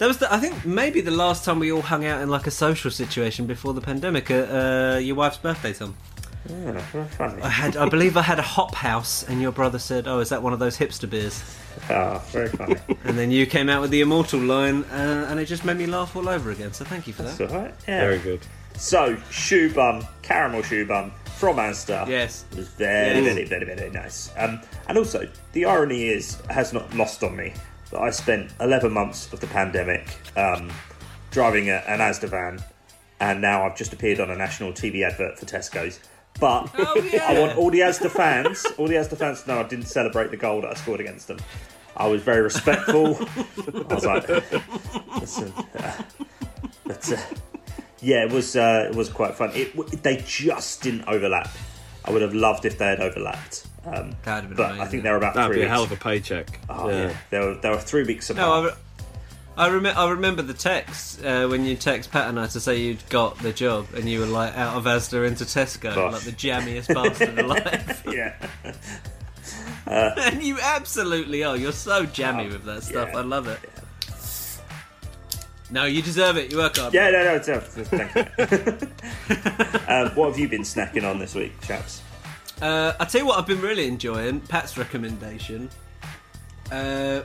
That was, the, I think, maybe the last time we all hung out in like a social situation before the pandemic. At uh, your wife's birthday, Tom.
Yeah.
I had, I believe, I had a hop house, and your brother said, "Oh, is that one of those hipster beers?"
Ah, very funny.
And then you came out with the immortal line, uh, and it just made me laugh all over again. So thank you for that.
That's all right. Yeah.
Very good.
So, choux bun, caramel choux bun from Asda.
Yes.
It was very,
Yes.
very, very, very nice. Um, and also, the irony is, has not lost on me that I spent 11 months of the pandemic um, driving a, an Asda van, and now I've just appeared on a national TV advert for Tesco's. But
Oh, yeah.
I want all the Asda fans, all the Asda fans to know I didn't celebrate the goal that I scored against them. I was very respectful. I was like, listen, uh, but uh, yeah, it was uh, it was quite fun. It, they just didn't overlap. I would have loved if they had overlapped. Um,
That'd been
but I think they were about
That'd
three
be a hell of a paycheck.
Oh yeah, They were they were three weeks apart.
No, I, re- I, rem- I remember the text uh, when you text Pat and I to say you'd got the job, and you were like out of Asda into Tesco,
Gosh.
like the jammiest bastard alive.
yeah,
and you absolutely are. You're so jammy
Oh,
with that stuff.
yeah.
I love it. No, you deserve it. You work hard.
yeah, no, no, it's, uh, thank you. um, what have you been snacking on this week, chaps?
Uh, I tell you what, I've been really enjoying Pat's recommendation. Uh,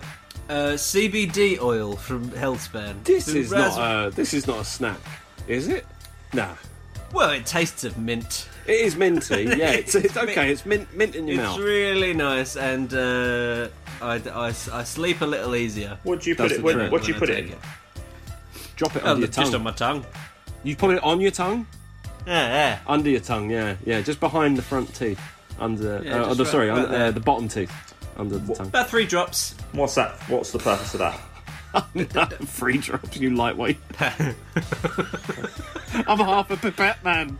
uh, CBD oil from Healthspan.
This
The
is
ras-
not a this is not a snack, is it? Nah.
Well, it tastes of mint.
It is minty. Yeah, it's, it's okay. It's mint mint in your
It's
mouth.
really nice, and uh, I, I, I sleep a little easier.
What do you
That's
put it?
the
What,
trick
what do you
when
put
I
it
take
in?
Drop it
Oh,
under your
just on my tongue.
You put it on your tongue,
Yeah, yeah.
under your tongue. Yeah, yeah, just behind the front teeth, under.
Yeah,
uh,
just
oh,
right-
sorry,
right
under, uh, the bottom teeth, under the tongue.
About three drops.
What's that? What's the purpose of that?
Free drops, you lightweight. I'm half a pipette man.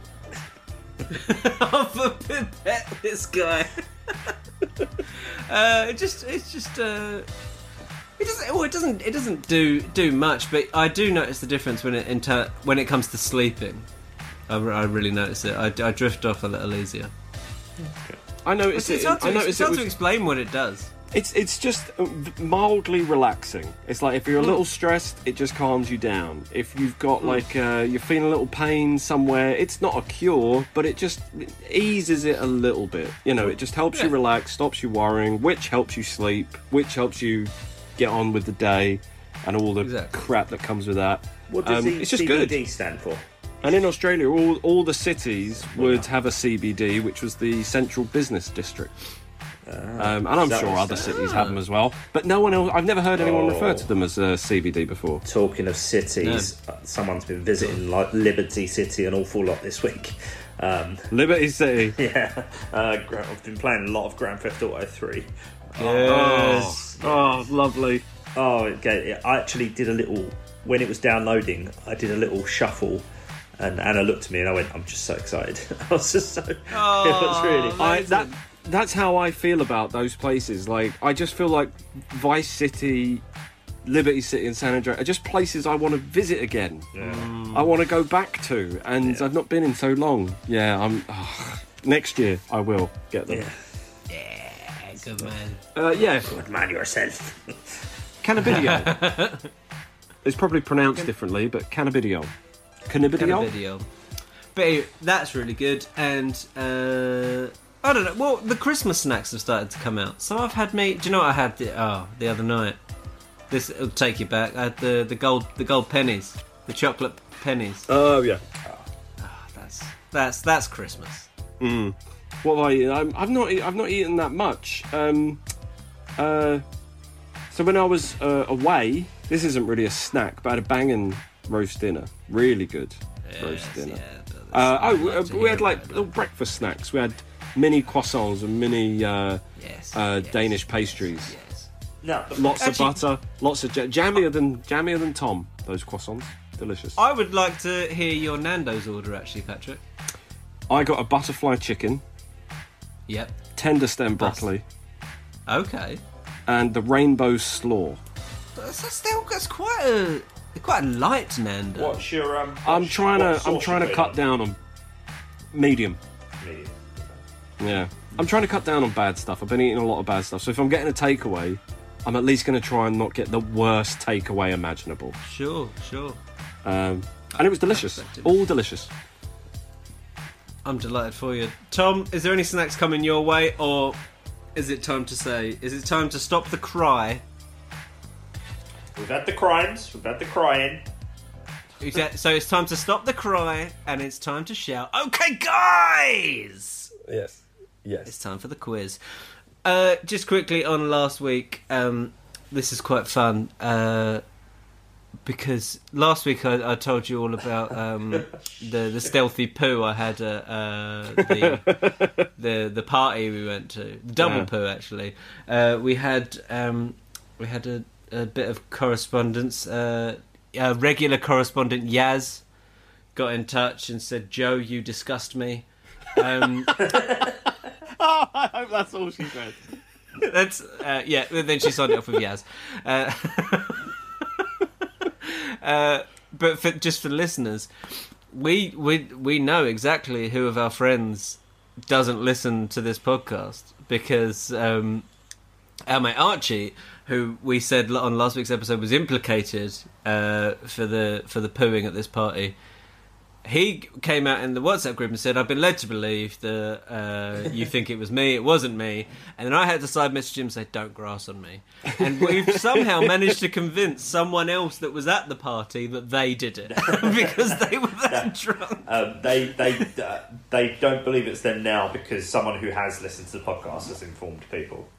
Off a pipette, this guy. uh, it just, it's just, uh, It doesn't. Well, it doesn't. It doesn't do do much, but I do notice the difference when it inter- when it comes to sleeping. I, I really notice it. I, I drift off a little easier.
I noticed
It's,
it.
hard to,
I
it's
noticed it was
to explain what it does.
It's it's just uh, mildly relaxing. It's like if you're a little stressed, it just calms you down. If you've got like uh, you're feeling a little pain somewhere, it's not a cure, but it just eases it a little bit. You know, it just helps you relax, stops you worrying, which helps you sleep, which helps you get on with the day, and all the
Exactly.
crap that comes with that.
What does
Um,
the
it's just
CBD
good.
stand for?
And in Australia, all all the cities would have a CBD, which was the Central Business District. Um, and I'm
that
sure other cities have them as well, but no one else. I've never heard anyone refer to them as uh, CBD before.
Talking of cities, uh, someone's been visiting like Liberty City an awful lot this week. Um,
Liberty City.
yeah, uh, gra- I've been playing a lot of Grand Theft Auto 3.
Oh, oh, lovely.
Oh, okay. I actually did a little when it was downloading. I did a little shuffle, and Anna looked at me and I went, "I'm just so excited." I was just so. it was really.
I, that that's how I feel about those places. Like I just feel like Vice City, Liberty City, and San Andreas are just places I want to visit again. I want to go back to, and I've not been in so long. Yeah, I'm. ah, next year I will get them.
Yeah.
Yeah, good man.
Uh, yeah,
Good man yourself.
cannabidiol. it's probably pronounced differently, but cannabidiol. Cannabidiol.
video. But anyway, that's really good, and uh, I don't know. Well, the Christmas snacks have started to come out, so I've had me. Do you know what I had the oh the other night? This will take you back. I had the the gold the gold pennies, the chocolate pennies.
Oh yeah.
That's that's that's Christmas.
What have I eaten? I'm, I've not. I've not eaten that much. Um, uh, so when I was uh, away, this isn't really a snack, but I had a banging roast dinner. Really good roast dinner.
yeah,
Uh, oh,
like
uh, we had like little breakfast snacks. We had mini croissants and mini uh,
yes,
uh,
yes,
Danish pastries.
Yes.
no,
Lots
Actually-
of butter, lots of ja- jammier than jammier than Tom. Those croissants, delicious.
I would like to hear your Nando's order, actually, Patrick.
I got a butterfly chicken,
Yep.
tender stem broccoli,
Okay.
and the rainbow slaw.
That's, that's still that's quite a quite light Nando.
What's your um?
I'm trying
what
to. I'm trying to cut down on medium.
Medium.
Yeah, I'm trying to cut down on bad stuff. I've been eating a lot of bad stuff. So if I'm getting a takeaway, I'm at least going to try and not get the worst takeaway imaginable.
Sure, sure.
Um, and it was delicious. All delicious.
I'm delighted for you. Tom, is there any snacks coming your way, or is it time to say, is it time to stop the cry?
We've had the crimes. We've had the crying.
Exact- So it's time to stop the cry, and it's time to shout, okay, guys!
Yes. Yes.
It's time for the quiz. Uh, just quickly on last week, um, this is quite fun uh, because last week I, I told you all about um, the the stealthy poo I had at uh, the, the the party we went to, the double
Yeah.
poo actually. Uh, we had um, we had a, a bit of correspondence. Uh, uh, regular correspondent Yaz got in touch and said, "Joe, you disgust me." Um,
Oh, I hope that's all she said.
That's uh, yeah. Then she signed it off with Yaz. Uh, uh, but for, just for listeners, we we we know exactly who of our friends doesn't listen to this podcast because um, our mate Archie, who we said on last week's episode was implicated uh, for the for the pooing at this party. He came out in the WhatsApp group and said, "I've been led to believe that uh, you think it was me. It wasn't me." And then I had to side message him and say, "Don't grass on me." And we've somehow managed to convince someone else that was at the party that they did it because they were that drunk.
Um, they they uh, they don't believe it's them now because someone who has listened to the podcast has informed people.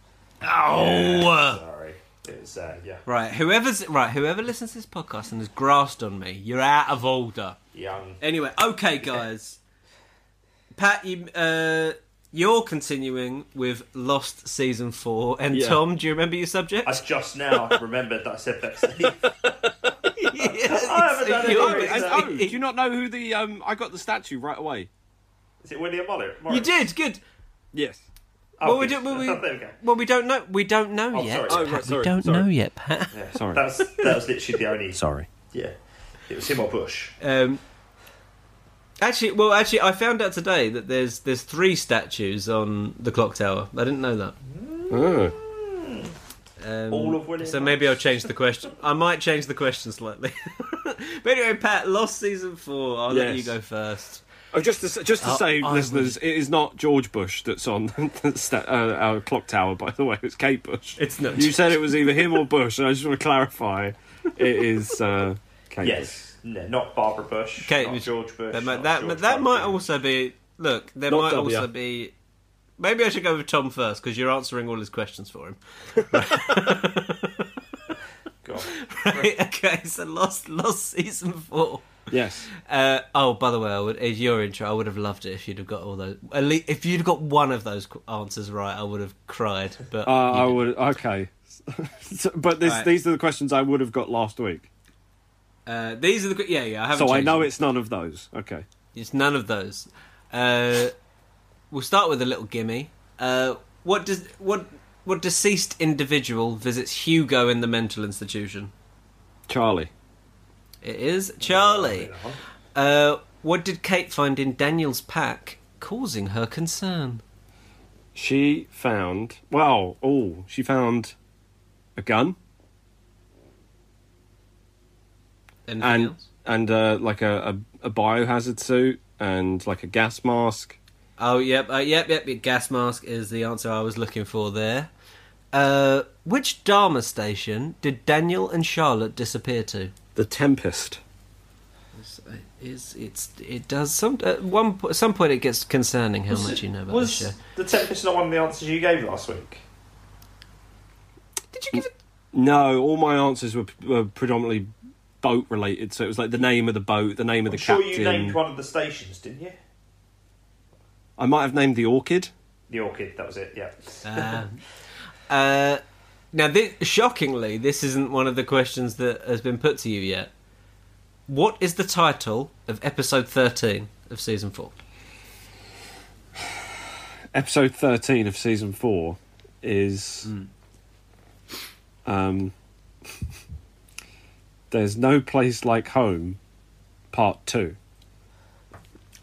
Oh,
Sorry, it's uh, yeah,
right. Whoever's right, whoever listens to this podcast and has grasped on me, you're out of order.
young.
Anyway, okay, guys. Pat, you, uh, you're continuing with Lost season four, and
Yeah.
Tom, do you remember your subject?
I just now remembered that I said Bexley.
Yes,
haven't done it
you-
either.
you-
It's-
Oh, do you not know who the? Um, I got the statue right away.
Is it William Morris?
You did good.
Yes.
Oh,
well, we do, well, we,
there we go.
well, we don't know. We don't know
Oh,
yet.
sorry.
Oh,
Pat.
right, sorry,
we don't
sorry.
know yet, Pat.
Yeah.
Sorry.
That was, that was literally the only.
Sorry.
Yeah. It was him or Bush.
Um, actually, well, actually, I found out today that there's there's three statues on the clock tower. I didn't know that.
Oh.
Um,
All of William
So maybe I'll change the question. I might change the question slightly. but anyway, Pat, lost season four. I'll let you go first.
Oh, just to, just to
I-
say,
I
listeners, it is not George Bush that's on the uh, our clock tower. By the way, it's Kate Bush.
It's not.
You said it was either him or Bush, and I just want to clarify, it is uh, Kate Bush.
Yes. No, not Barbara Bush.
Kate
not
Bush.
George Bush.
That, might,
not
that,
George
that might also be. Look, there
Not
might
W.
also be. Maybe I should go with Tom first because you're answering all his questions for him.
God.
Right? okay, so lost, lost season four.
Yes.
Uh, oh, by the way, I would, as your intro, I would have loved it if you'd have got all those. At least, if you'd got one of those answers right, I would have cried. But
Uh, I
you
would. Okay. So- but this,
Right.
these are the questions I would have got last week.
uh, these are the yeah yeah. I haven't.
So I know
them.
it's none of those. Okay.
It's none of those. Uh, we'll start with a little gimme. Uh, what does what what deceased individual visits Hugo in the mental institution?
Charlie.
It is Charlie. Uh, what did Kate find in Daniel's pack, causing her concern?
She found. Well, oh, she found a gun
Anything
and
else?
and uh, like a, a a biohazard suit and like a gas mask.
Oh, yep, uh, yep, yep, yep. Gas mask is the answer I was looking for there. Uh, which Dharma station did Daniel and Charlotte disappear to?
The Tempest.
Is it's it does some at one po- some point it gets concerning how
Was
much
it-
you know about
was
this show.
the Tempest is not one of the answers you gave last week?
Did you give it?
No, all my answers were, were predominantly boat related. So it was like the name of the boat, the name of
I'm
the
sure
captain.
you named one of the stations, didn't you?
I might have named the Orchid.
The Orchid, that was it, yeah.
Uh, uh, now, this, shockingly, this isn't one of the questions that has been put to you yet. What is the title of episode 13 of season 4?
Episode 13 of season 4 is.
Mm.
Um, There's No Place Like Home, Part 2.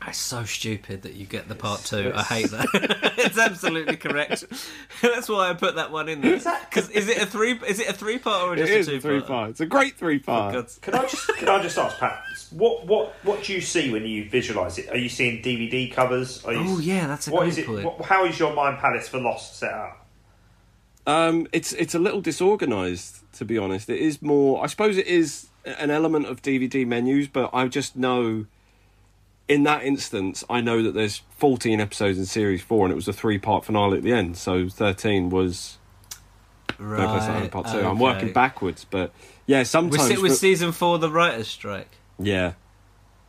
It's so stupid that you get the part it's, two. It's... I hate that. it's absolutely correct. That's why I put that one in there. Because is, it a three? Is it a three part or just
is
a two
three
part?
It's a great three part.
Oh, can I just can I just ask Pat? What what what do you see when you visualize it? Are you seeing DVD covers?
Oh yeah, that's a
what is it, what, how is your mind palace for Lost set up?
Um, it's it's a little disorganized to be honest. It is more. I suppose it is an element of DVD menus, but I just know in that instance, I know that there's 14 episodes in series four, and it was a three-part finale at the end. So 13 was
Right.
no place like home part two. I'm working backwards, but yeah,
Was
sometimes.
it was season four the writers' strike?
yeah,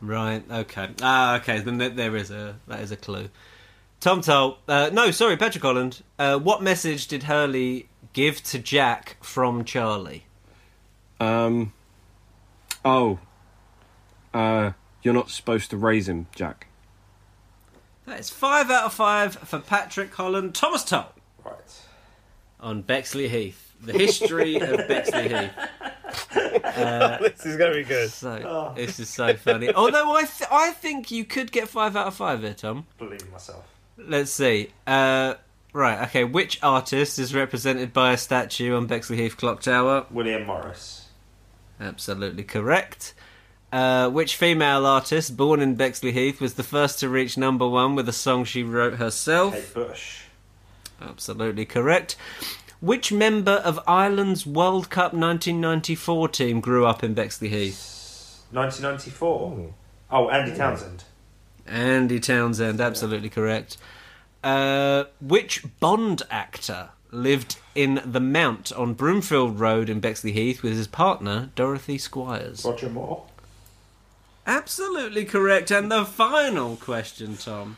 Right. Okay. Ah. Okay. Then there- there is a that is a clue. Tom Toll. Uh, no, sorry, Patrick Holland. Uh, what message did Hurley give to Jack from Charlie?
Um. Oh. Uh, you're not supposed to raise him, Jack.
That is five out of five for Patrick Holland. Thomas Toll
Right.
on Bexleyheath. The history of Bexleyheath.
this is going to be good.
So this is so funny. Although I th- I think you could get five out of five here, Tom.
Believe myself.
Let's see. Uh, right. Okay. Which artist is represented by a statue on Bexleyheath Clock Tower?
William Morris.
Absolutely correct. Uh, which female artist, born in Bexleyheath, was the first to reach number one with a song she wrote herself?
Kate Bush.
Absolutely correct. Which member of Ireland's World Cup 1994 team grew up in Bexleyheath?
1994. Oh, Andy Townsend.
Andy Townsend, absolutely correct. Uh, which Bond actor lived in the Mount on Broomfield Road in Bexleyheath with his partner, Dorothy Squires?
Roger Moore.
Absolutely correct. And the final question, Tom.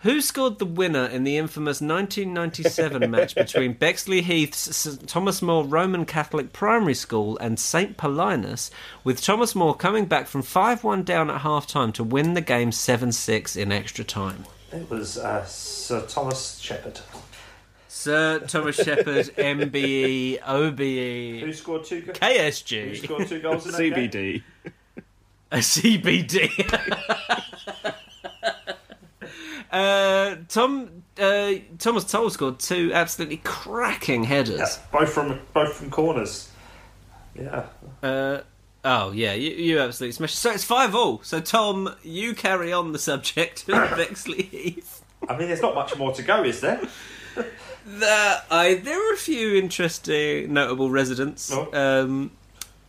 Who scored the winner in the infamous 1997 match between Bexleyheath's St Thomas More Roman Catholic Primary School and St Paulinus, with Thomas More coming back from 5 1 down at half time to win the game 7 6 in extra time?
It was uh, Sir Thomas Shepherd.
Sir Thomas Shepherd, MBE, OBE.
Who scored two? Go- Who
KSG,
scored two goals in that game?
CBD.
a CBD. uh, Tom uh, Thomas Toll scored two absolutely cracking headers.
Yeah, both from both from corners. Yeah.
Uh, oh yeah, you, you absolutely smashed. So it's five all. So Tom, you carry on the subject of Bexleyheath.
I mean, there's not much more to go, is there?
There, I, there are a few interesting, notable residents.
Oh.
Um,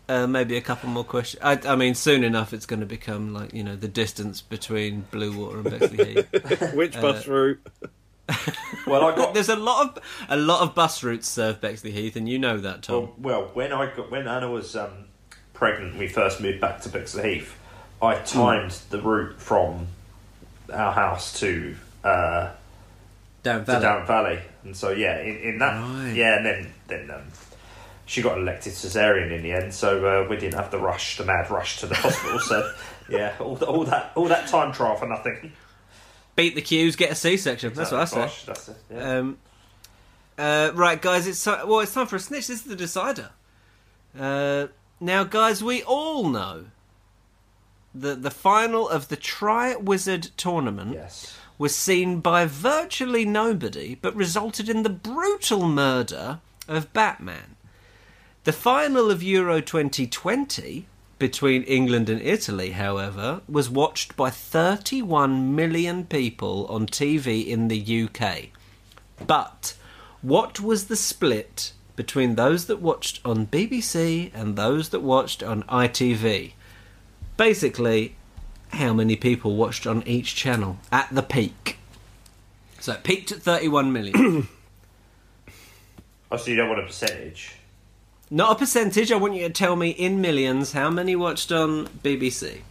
uh, maybe a couple more questions. I, I mean, soon enough, it's going to become like you know the distance between Bluewater and Bexley Heath.
Which bus route?
Well, I got
There's a lot of a lot of bus routes serve Bexleyheath, and you know that, Tom.
well, well when I got when Anna was um, pregnant, we first moved back to Bexleyheath. I timed the route from our house to uh, Darent
Valley.
Darent Valley, and so yeah, in, in that
Right.
yeah, and then then um, she got elected cesarean in the end, so uh, we didn't have the rush, the mad rush to the hospital. so yeah, all, all that all that time trial for nothing.
Beat the queues, get a C-section. That's what I say.
Gosh, that's it. Yeah.
Um, uh, right, guys, it's ti- well, it's time for a snitch. This is the decider. Uh, now, guys, we all know that the final of the Triwizard tournament
yes.
was seen by virtually nobody, but resulted in the brutal murder of Batman. The final of Euro 2020 between England and Italy, however, was watched by 31 million people on TV in the UK. But what was the split between those that watched on BBC and those that watched on ITV? Basically, how many people watched on each channel at the peak? So it peaked at 31 million.
Oh, so you don't want a percentage?
Not a percentage, I want you to tell me in millions how many watched on BBC.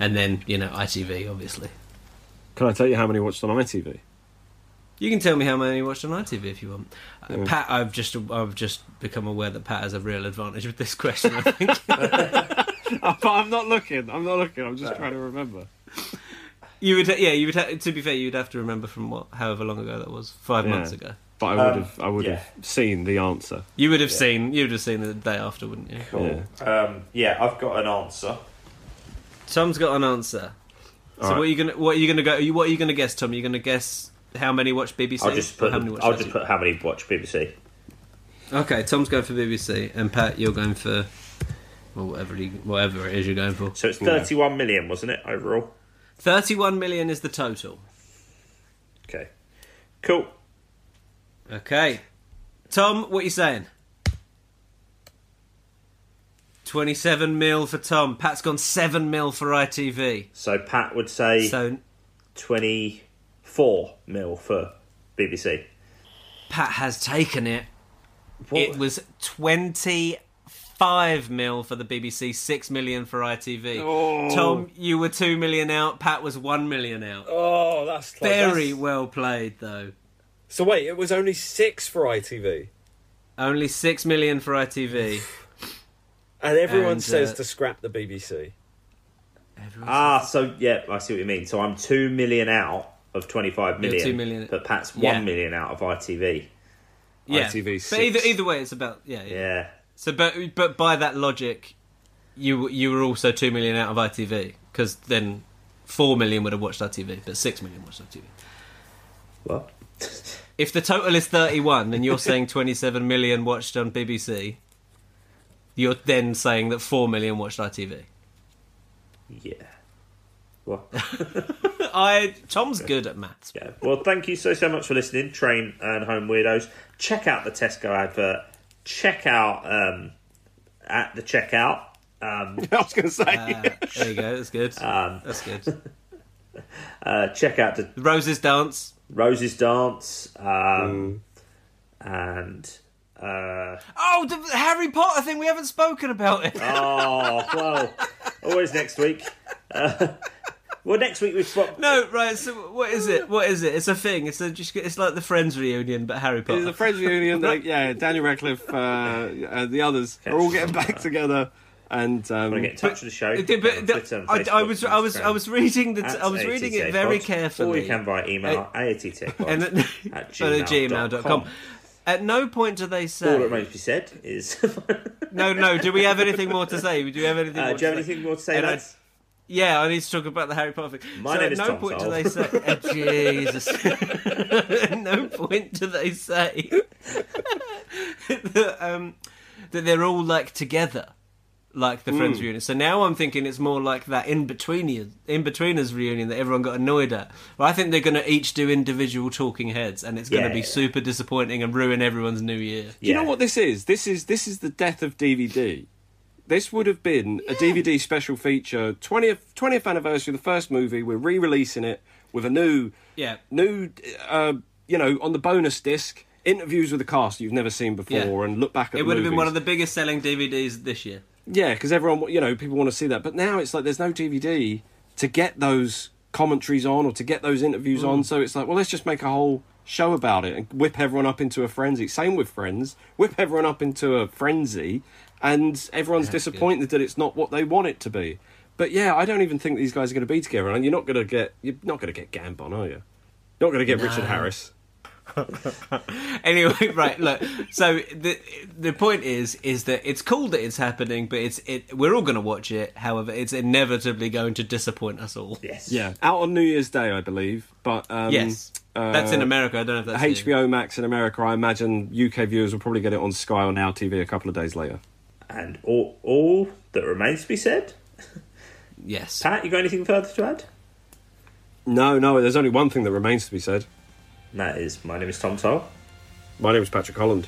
And then, you know, ITV, obviously.
Can I tell you how many watched on ITV?
You can tell me how many watched on ITV if you want. Uh, Pat, I've just I've just become aware that Pat has a real advantage with this question. I think.
But I'm not looking. I'm not looking. I'm just trying to remember.
you would, yeah, you would. Ha- to be fair, you'd have to remember from what, however long ago that was, five
Yeah.
months ago.
But I would
Um,
have. I would
yeah.
have seen the answer.
You would have seen, you would have seen the day after, wouldn't you?
Cool. Um, yeah, I've got an answer.
Tom's got an answer. So
All right.
what are you gonna, what are you gonna go? you- What are you gonna guess, Tom? Are you gonna guess how many watch BBC?
I'll just put.
how many watch
I'll just put how many watch BBC.
Okay, Tom's going for BBC, and Pat, you're going for well, whatever he, whatever it is you're going for.
So it's
Yeah.
thirty-one million, wasn't it overall?
Thirty-one million is the total.
Okay. Cool.
Okay, Tom, what are you saying? Twenty-seven mil for Tom. Pat's gone seven mil for ITV.
So Pat would say
So
twenty-four mil for BBC.
Pat has taken it.
What?
It was twenty-five mil for the BBC, six million for ITV.
Oh.
Tom, you were two million out. Pat was one million out.
Oh, that's like,
Very
that's-
well played, though.
So wait, it was only six for ITV,
Only six million for ITV.
and everyone
And,
says
uh,
to scrap the BBC.
Ah, so yeah, I see what you mean. So I'm two million out of
25
million, You're
two million-
But Pat's
Yeah.
one million out of ITV.
Yeah,
ITV
but either either way, it's about yeah. yeah.
Yeah.
So, but but by that logic, you you were also two million out of ITV because then four million would have watched ITV, but six million watched ITV.
Well.
If the total is thirty-one, and you're saying twenty-seven million watched on BBC, you're then saying that four million watched ITV.
Yeah. Well.
I Tom's good at maths.
Yeah. Well, thank you so so much for listening, Train and Home Weirdos. Check out the Tesco advert. Check out um, at the checkout. Um,
I was going to say.
Uh, there you go. That's good.
Um,
That's good.
uh, check out the
Roses dance.
Roses Dance. Um, And uh,
Oh, the Harry Potter thing. We haven't spoken about it.
oh well, always next week. Uh, well, next week we've got
No, right. So what is it? What is it? It's a thing. It's a just. It's like the Friends reunion, but Harry Potter.
It's a Friends reunion. Like, yeah, Daniel Radcliffe, uh, and the others are all getting back together And um,
Want to get in touch with the show?
But the-
Twitter
I, I was I was I was reading the I was reading it very carefully.
Or you can via email
Uh,
and
at
at
gmail.com.
At no point do they say.
All that remains to be said is.
No, no. Do we have anything more to say? Do we have anything?
Uh,
more
do you have
say?
anything more to say,
I- Yeah, I need to talk about the Harry Potter thing.
My
so
name
at
is
no
Tom
point do they say. uh, Jesus. at no point do they say that, um, that they're all like together, like the
Hmm.
Friends reunion. So now I'm thinking it's more like that in between Inbetweeners reunion that everyone got annoyed at. But I think they're going to each do individual talking heads, and it's going to
Yeah,
be
yeah.
super disappointing and ruin everyone's new year.
Do you know what this is? This is this is the death of DVD. This would have been a DVD special feature, 20th 20th anniversary of the first movie. We're re-releasing it with a new
Yeah.
new uh, you know, on the bonus disc, interviews with the cast you've never seen before
Yeah.
and look back at
It
the
would have been one of the biggest selling DVDs this year.
Yeah, because everyone, you know, people want to see that. But now it's like there's no DVD to get those commentaries on or to get those interviews
Mm.
on. So it's like, well, let's just make a whole show about it and whip everyone up into a frenzy. Same with Friends, whip everyone up into a frenzy, and everyone's disappointed that it's not what they want it to be. But yeah, I don't even think these guys are going to be together, and you're not going to get you're not going to get Gambon, are you? Not going to get Richard Harris.
anyway, right. Look. So the the point is, is that it's cool that it's happening, but it's it. We're all going to watch it. However, it's inevitably going to disappoint us all.
Yes.
Yeah, out on New Year's Day, I believe. But um,
yes, that's in America. I don't know if that's here.
HBO Max in America, I imagine UK viewers will probably get it on Sky or Now TV a couple of days later.
And all, all that remains to be said.
Yes.
Pat, you got anything further to add?
No, no, there's only one thing that remains to be said.
And that is, my name is Tom Toll.
My name is Patrick Holland.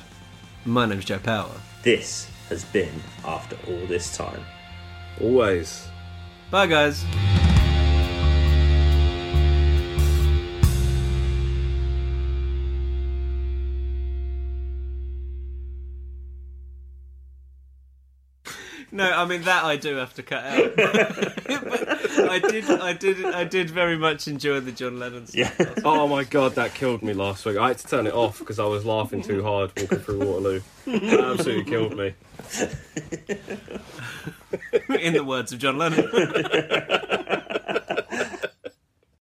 My name's Joe Power.
This has been After All This Time.
Always.
Bye, guys. No, I mean that I do have to cut out. but I did, I did, I did very much enjoy the John Lennon stuff.
Yeah.
Oh my god, that killed me last week. I had to turn it off because I was laughing too hard walking through Waterloo. That absolutely killed me.
In the words of John Lennon.